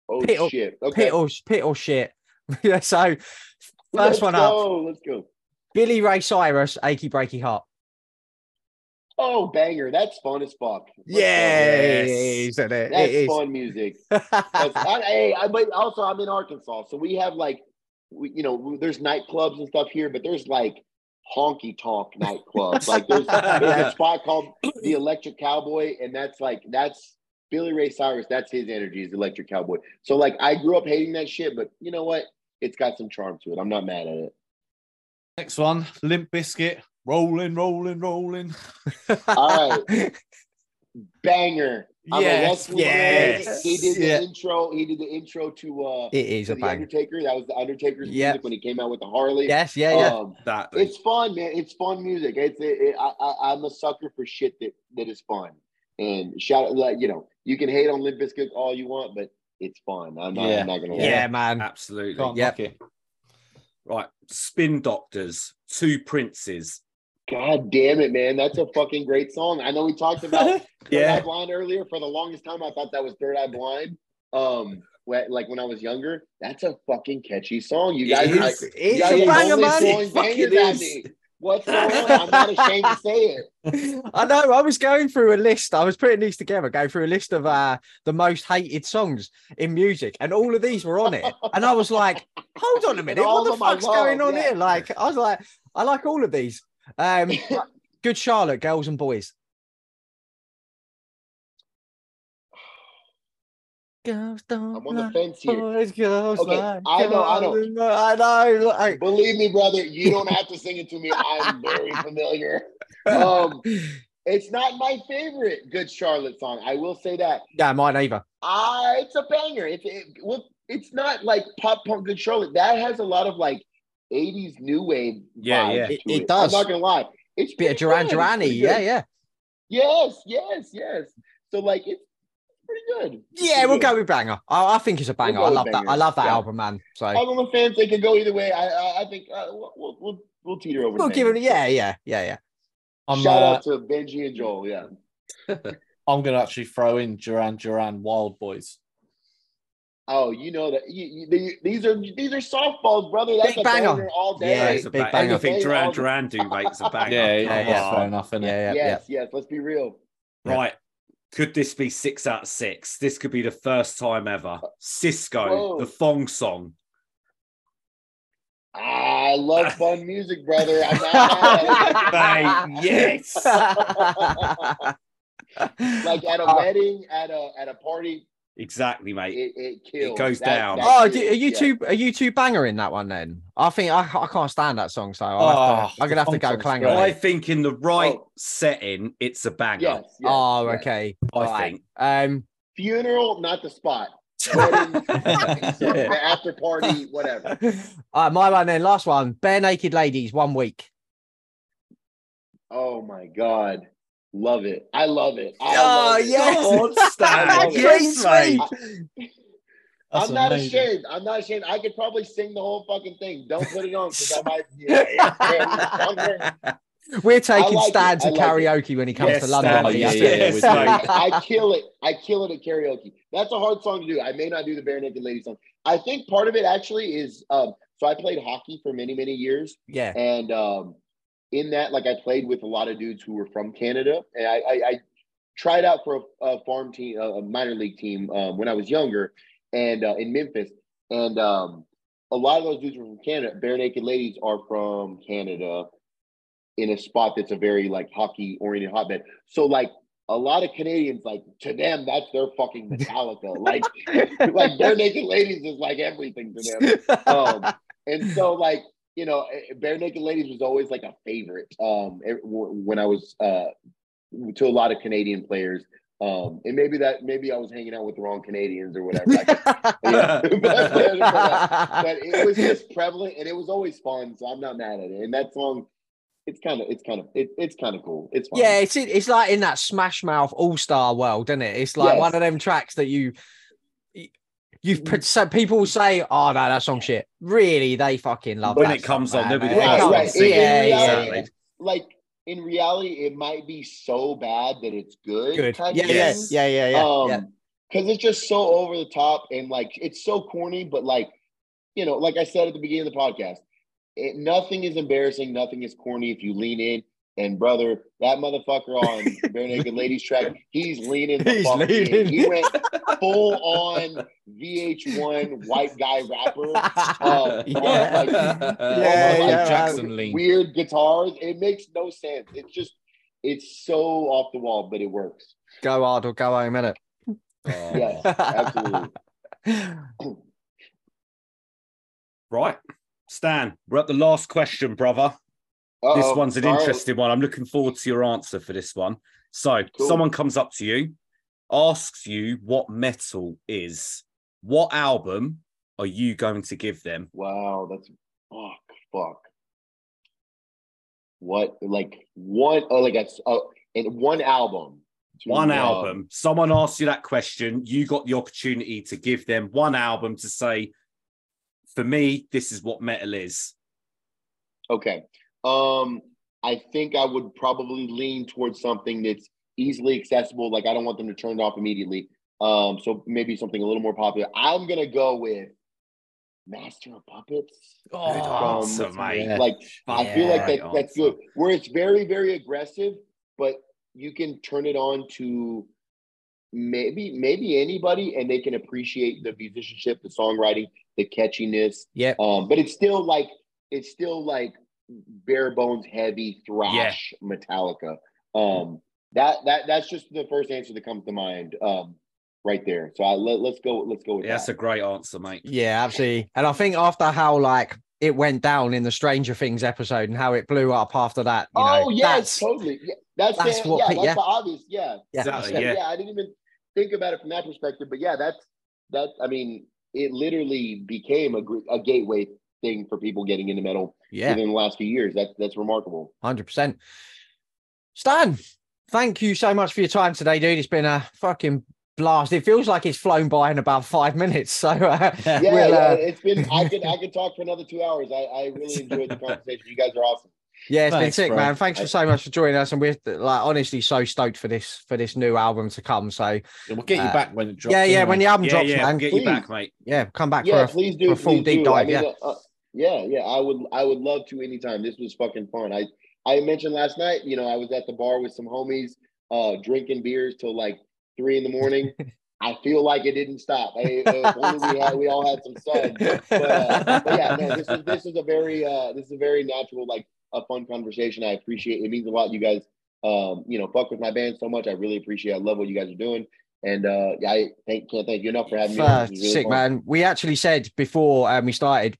Oh Pit or- shit! Okay, pit or pit or shit. so Let's first one up, go, Let's go. Billy Ray Cyrus, "Achy Breaky Heart." Oh, banger! That's fun as fuck. Let's go. Yeah, Yes. it? that's It is. fun music. That's, I, hey, I, but also I'm in Arkansas, so we have like, we, you know, there's nightclubs and stuff here, but there's like honky tonk nightclubs. like there's, there's a spot called the Electric Cowboy, and that's like that's Billy Ray Cyrus. That's his energy, is Electric Cowboy. So like I grew up hating that shit, but you know what? It's got some charm to it. I'm not mad at it. Next one, Limp Bizkit. Rolling, rolling, rolling. All right. Banger. I'm a Yes, yes. He did the yeah. intro. He did the intro to uh it is to a the banger. Undertaker. That was the Undertaker's Yep. music when he came out with the Harley. Yes, yeah, yeah. Um, That it's fun, man. It's fun music. It's it, it, I, I, I'm a sucker for shit that that is fun. And shout out, like you know you can hate on Limp Bizkit all you want, but it's fun. I'm not. Yeah. I'm not gonna lie. yeah, man. absolutely. Can't Yep. knock it. Right, Spin Doctors, Two Princes. God damn it, man. That's a fucking great song. I know we talked about Third Yeah. Eye Blind earlier. For the longest time, I thought that was Third Eye Blind. Um, when, like when I was younger, that's a fucking catchy song. You guys, is. I, It's you guys a are banger, only man. throwing It fucking bangers at is. me. What's going on? I'm not ashamed to say it. I know. I was going through a list. I was putting these together, going through a list of uh, the most hated songs in music, and all of these were on it. And I was like, "Hold on a minute, what the of them fuck's going on yeah. here?" Like, I was like, "I like all of these." Um, Good Charlotte, girls and boys. Girls don't I'm on the fence here. boys, girls Okay, like I know, I know. girls. I know. Like, Believe me, brother, you don't have to sing it to me. I'm very familiar. Um, it's not my favorite Good Charlotte song. I will say that. yeah, mine either. Ah, it's a banger. It's it, well, it's not like pop punk Good Charlotte. That has a lot of like '80s new wave. Yeah, vibes yeah. to It- it I'm does. not gonna lie. It's Bit of pretty Duran. It's Durani. pretty Yeah, yeah. Yes, yes, yes. So like it's pretty good. It's Yeah, pretty we'll good. go with banger. I, I think it's a banger. go I with love that. I love that Yeah. album, man. So I'm on the fence. They can go either way. I I, I think uh, we'll, we'll we'll we'll teeter over. we'll give it. Yeah, yeah, yeah, yeah. I'm, Shout uh, out to Benji and Joel. Yeah. I'm going to actually throw in Duran Duran Wild Boys. Oh, you know that you, you, these are these are softballs, brother. That's Big a banger. banger all day. Yeah, It's a big bang. banger. Anything Duran All- Duran do makes a banger. Yeah, yeah, yeah, that's fair enough, isn't it? Yeah, yeah, yeah. yes, yes. Let's be real. Yeah. Right. Could this be six out of six? This could be the first time ever. Sisqo, Whoa. the Fong song. I love fun music, brother. I'm not Mate, yes. like at a Uh, wedding, at a at a party, Exactly, mate. it, it kills. goes down. Oh, shit, do, are you yeah. two? Are you two banger in that one then? I think I, I can't stand that song, so I'll have to, Oh, I'm gonna have to go song's clang I think in the right Oh. setting, it's a banger. Yes. yes, Oh, yes. okay. I Right. think. Um, Funeral, not the spot. Wedding, the after party, whatever. all right, my one then. Last one. Barenaked Ladies. One week. Oh my god, love it. I love it. I Oh, love it. yes. God, Stan. I love it. yes, Clean mate. That's I'm not amazing. ashamed. I'm not ashamed. I could probably sing the whole fucking thing. Don't put it on because I might. Yeah, yeah. We're taking like it. Stan to I like it. karaoke when he comes Yes, to London. Stan, Oh, yeah, yeah, yeah, Yes, with mate. I kill it. I kill it at karaoke. That's a hard song to do. I may not do the bare naked lady song. I think part of it actually is um, so I played hockey for many many years, Yeah. and um, in that, like I played with a lot of dudes who were from Canada, and I, I, I tried out for a, a farm team, a minor league team um, when I was younger, and uh, in Memphis, and um, a lot of those dudes were from Canada. Barenaked Ladies are from Canada, in a spot that's a very like hockey oriented hotbed. So like a lot of Canadians, like to them, that's their fucking Metallica. like, like Barenaked Ladies is like everything to them. Um, and so like you know, Barenaked Ladies was always like a favorite. Um, when I was uh to a lot of Canadian players. Um, and maybe that maybe I was hanging out with the wrong Canadians or whatever. Like, yeah. but, but it was just prevalent and it was always fun. So I'm not mad at it. And that song, it's kind of it's kind of it, it's kind of cool. It's fun. Yeah, it's it's like in that Smash Mouth All Star world, isn't it? It's like Yes. one of them tracks that you you've put so people say, "Oh no, that song shit." Really, they fucking love When that it comes song, on, man. they'll be the it first comes- one to. Yeah, yeah, yeah. like in reality, it might be so bad that it's good. Good. Yeah, yeah, Yes. yeah, yeah, yeah. um, yeah. because it's just so over the top and like it's so corny, but like you know, like I said at the beginning of the podcast, it, nothing is embarrassing, nothing is corny if you lean in. And brother, that motherfucker on Barenaked Ladies track, he's leaning the He's fuck in. leaning. He went full on VH1 white guy rapper. Uh, Yeah. like, Yeah, almost yeah, like. Jackson lean. weird guitars. It makes no sense. It's just it's so off the wall, but it works. Go hard or go home, innit? Yes, absolutely. Right. Stan, we're at the last question, brother. Uh-oh. This one's an All right. interesting one. I'm looking forward to your answer for this one. So, Cool. someone comes up to you, asks you what metal is. What album are you going to give them? Wow, that's fuck, fuck. What like one oh like that's oh in one album. One um, album. Someone asks you that question. You got the opportunity to give them one album to say, for me, this is what metal is. Okay. Um, I think I would probably lean towards something that's easily accessible. Like I don't want them to turn it off immediately. Um, so maybe something a little more popular. I'm gonna go with Master of Puppets. Oh, Good Um, answer, mate. yeah. Like I feel like Great that, that's good. Where it's very, very aggressive, but you can turn it on to maybe maybe anybody and they can appreciate the musicianship, the songwriting, the catchiness. Yeah. Um, but it's still like it's still like bare bones heavy thrash Metallica. Um that that that's just the first answer that comes to mind. Um right there. So I let, let's go let's go with Yeah, that's a great answer, mate. Yeah, absolutely. And I think after how like it went down in the Stranger Things episode and how it blew up after that, you know, oh yes, that's totally. Yeah, that's that's the, what yeah, that's yeah. the obvious. Yeah. yeah, Exactly, yeah, yeah. I didn't even think about it from that perspective, but yeah, that's that's. I mean, it literally became a a gateway thing for people getting into metal yeah, within the last few years. That's that's remarkable. hundred percent. Stan, thank you so much for your time today, dude. It's been a fucking blast. It feels like it's flown by in about five minutes. So uh, Yeah, we'll, yeah, uh, it's been. I could I could talk for another two hours. I, I really enjoyed the conversation. You guys are awesome. yeah, it's been sick, bro. man. Thanks for so much for joining us, and we're like honestly so stoked for this for this new album to come. So Yeah, we'll get you Uh, back when it drops. yeah, yeah, when the album Yeah, drops, yeah, man, get please. you back, mate. yeah, come back Yeah, for a please do. for a full deep do. I dive, mean, yeah. uh, uh, yeah, yeah. I would I would love to anytime. This was fucking fun. I I mentioned last night. You know, I was at the bar with some homies, uh, drinking beers till like three in the morning. I feel like it didn't stop. I, only we had we all had some sun. But, uh, but yeah, no, this is this is a very uh, this is a very natural, like a fun conversation. I appreciate it. means a lot. You guys, um, you know, fuck with my band so much. I really appreciate. It. I love what you guys are doing. And uh, yeah, I thank, can't thank you enough for having me. Uh, really sick fun. man. We actually said before um, we started,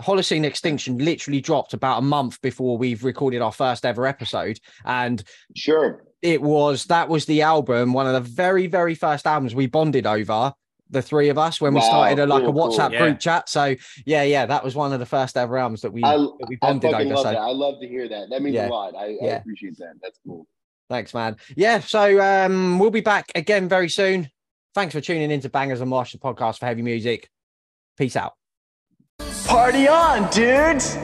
Holocene Extinction literally dropped about a month before we've recorded our first ever episode, and sure, it was that was the album, one of the very very first albums we bonded over. The three of us when wow, we started a, like cool, a WhatsApp cool. group yeah. chat. So yeah, yeah, that was one of the first ever albums that we I, that we bonded I over. Love so. that. I love to hear that. That means yeah. a lot. I, yeah. I appreciate that. That's cool. Thanks, man. Yeah, so um, we'll be back again very soon. Thanks for tuning in to Bangers and Mosh, the podcast for heavy music. Peace out. Party on, dudes!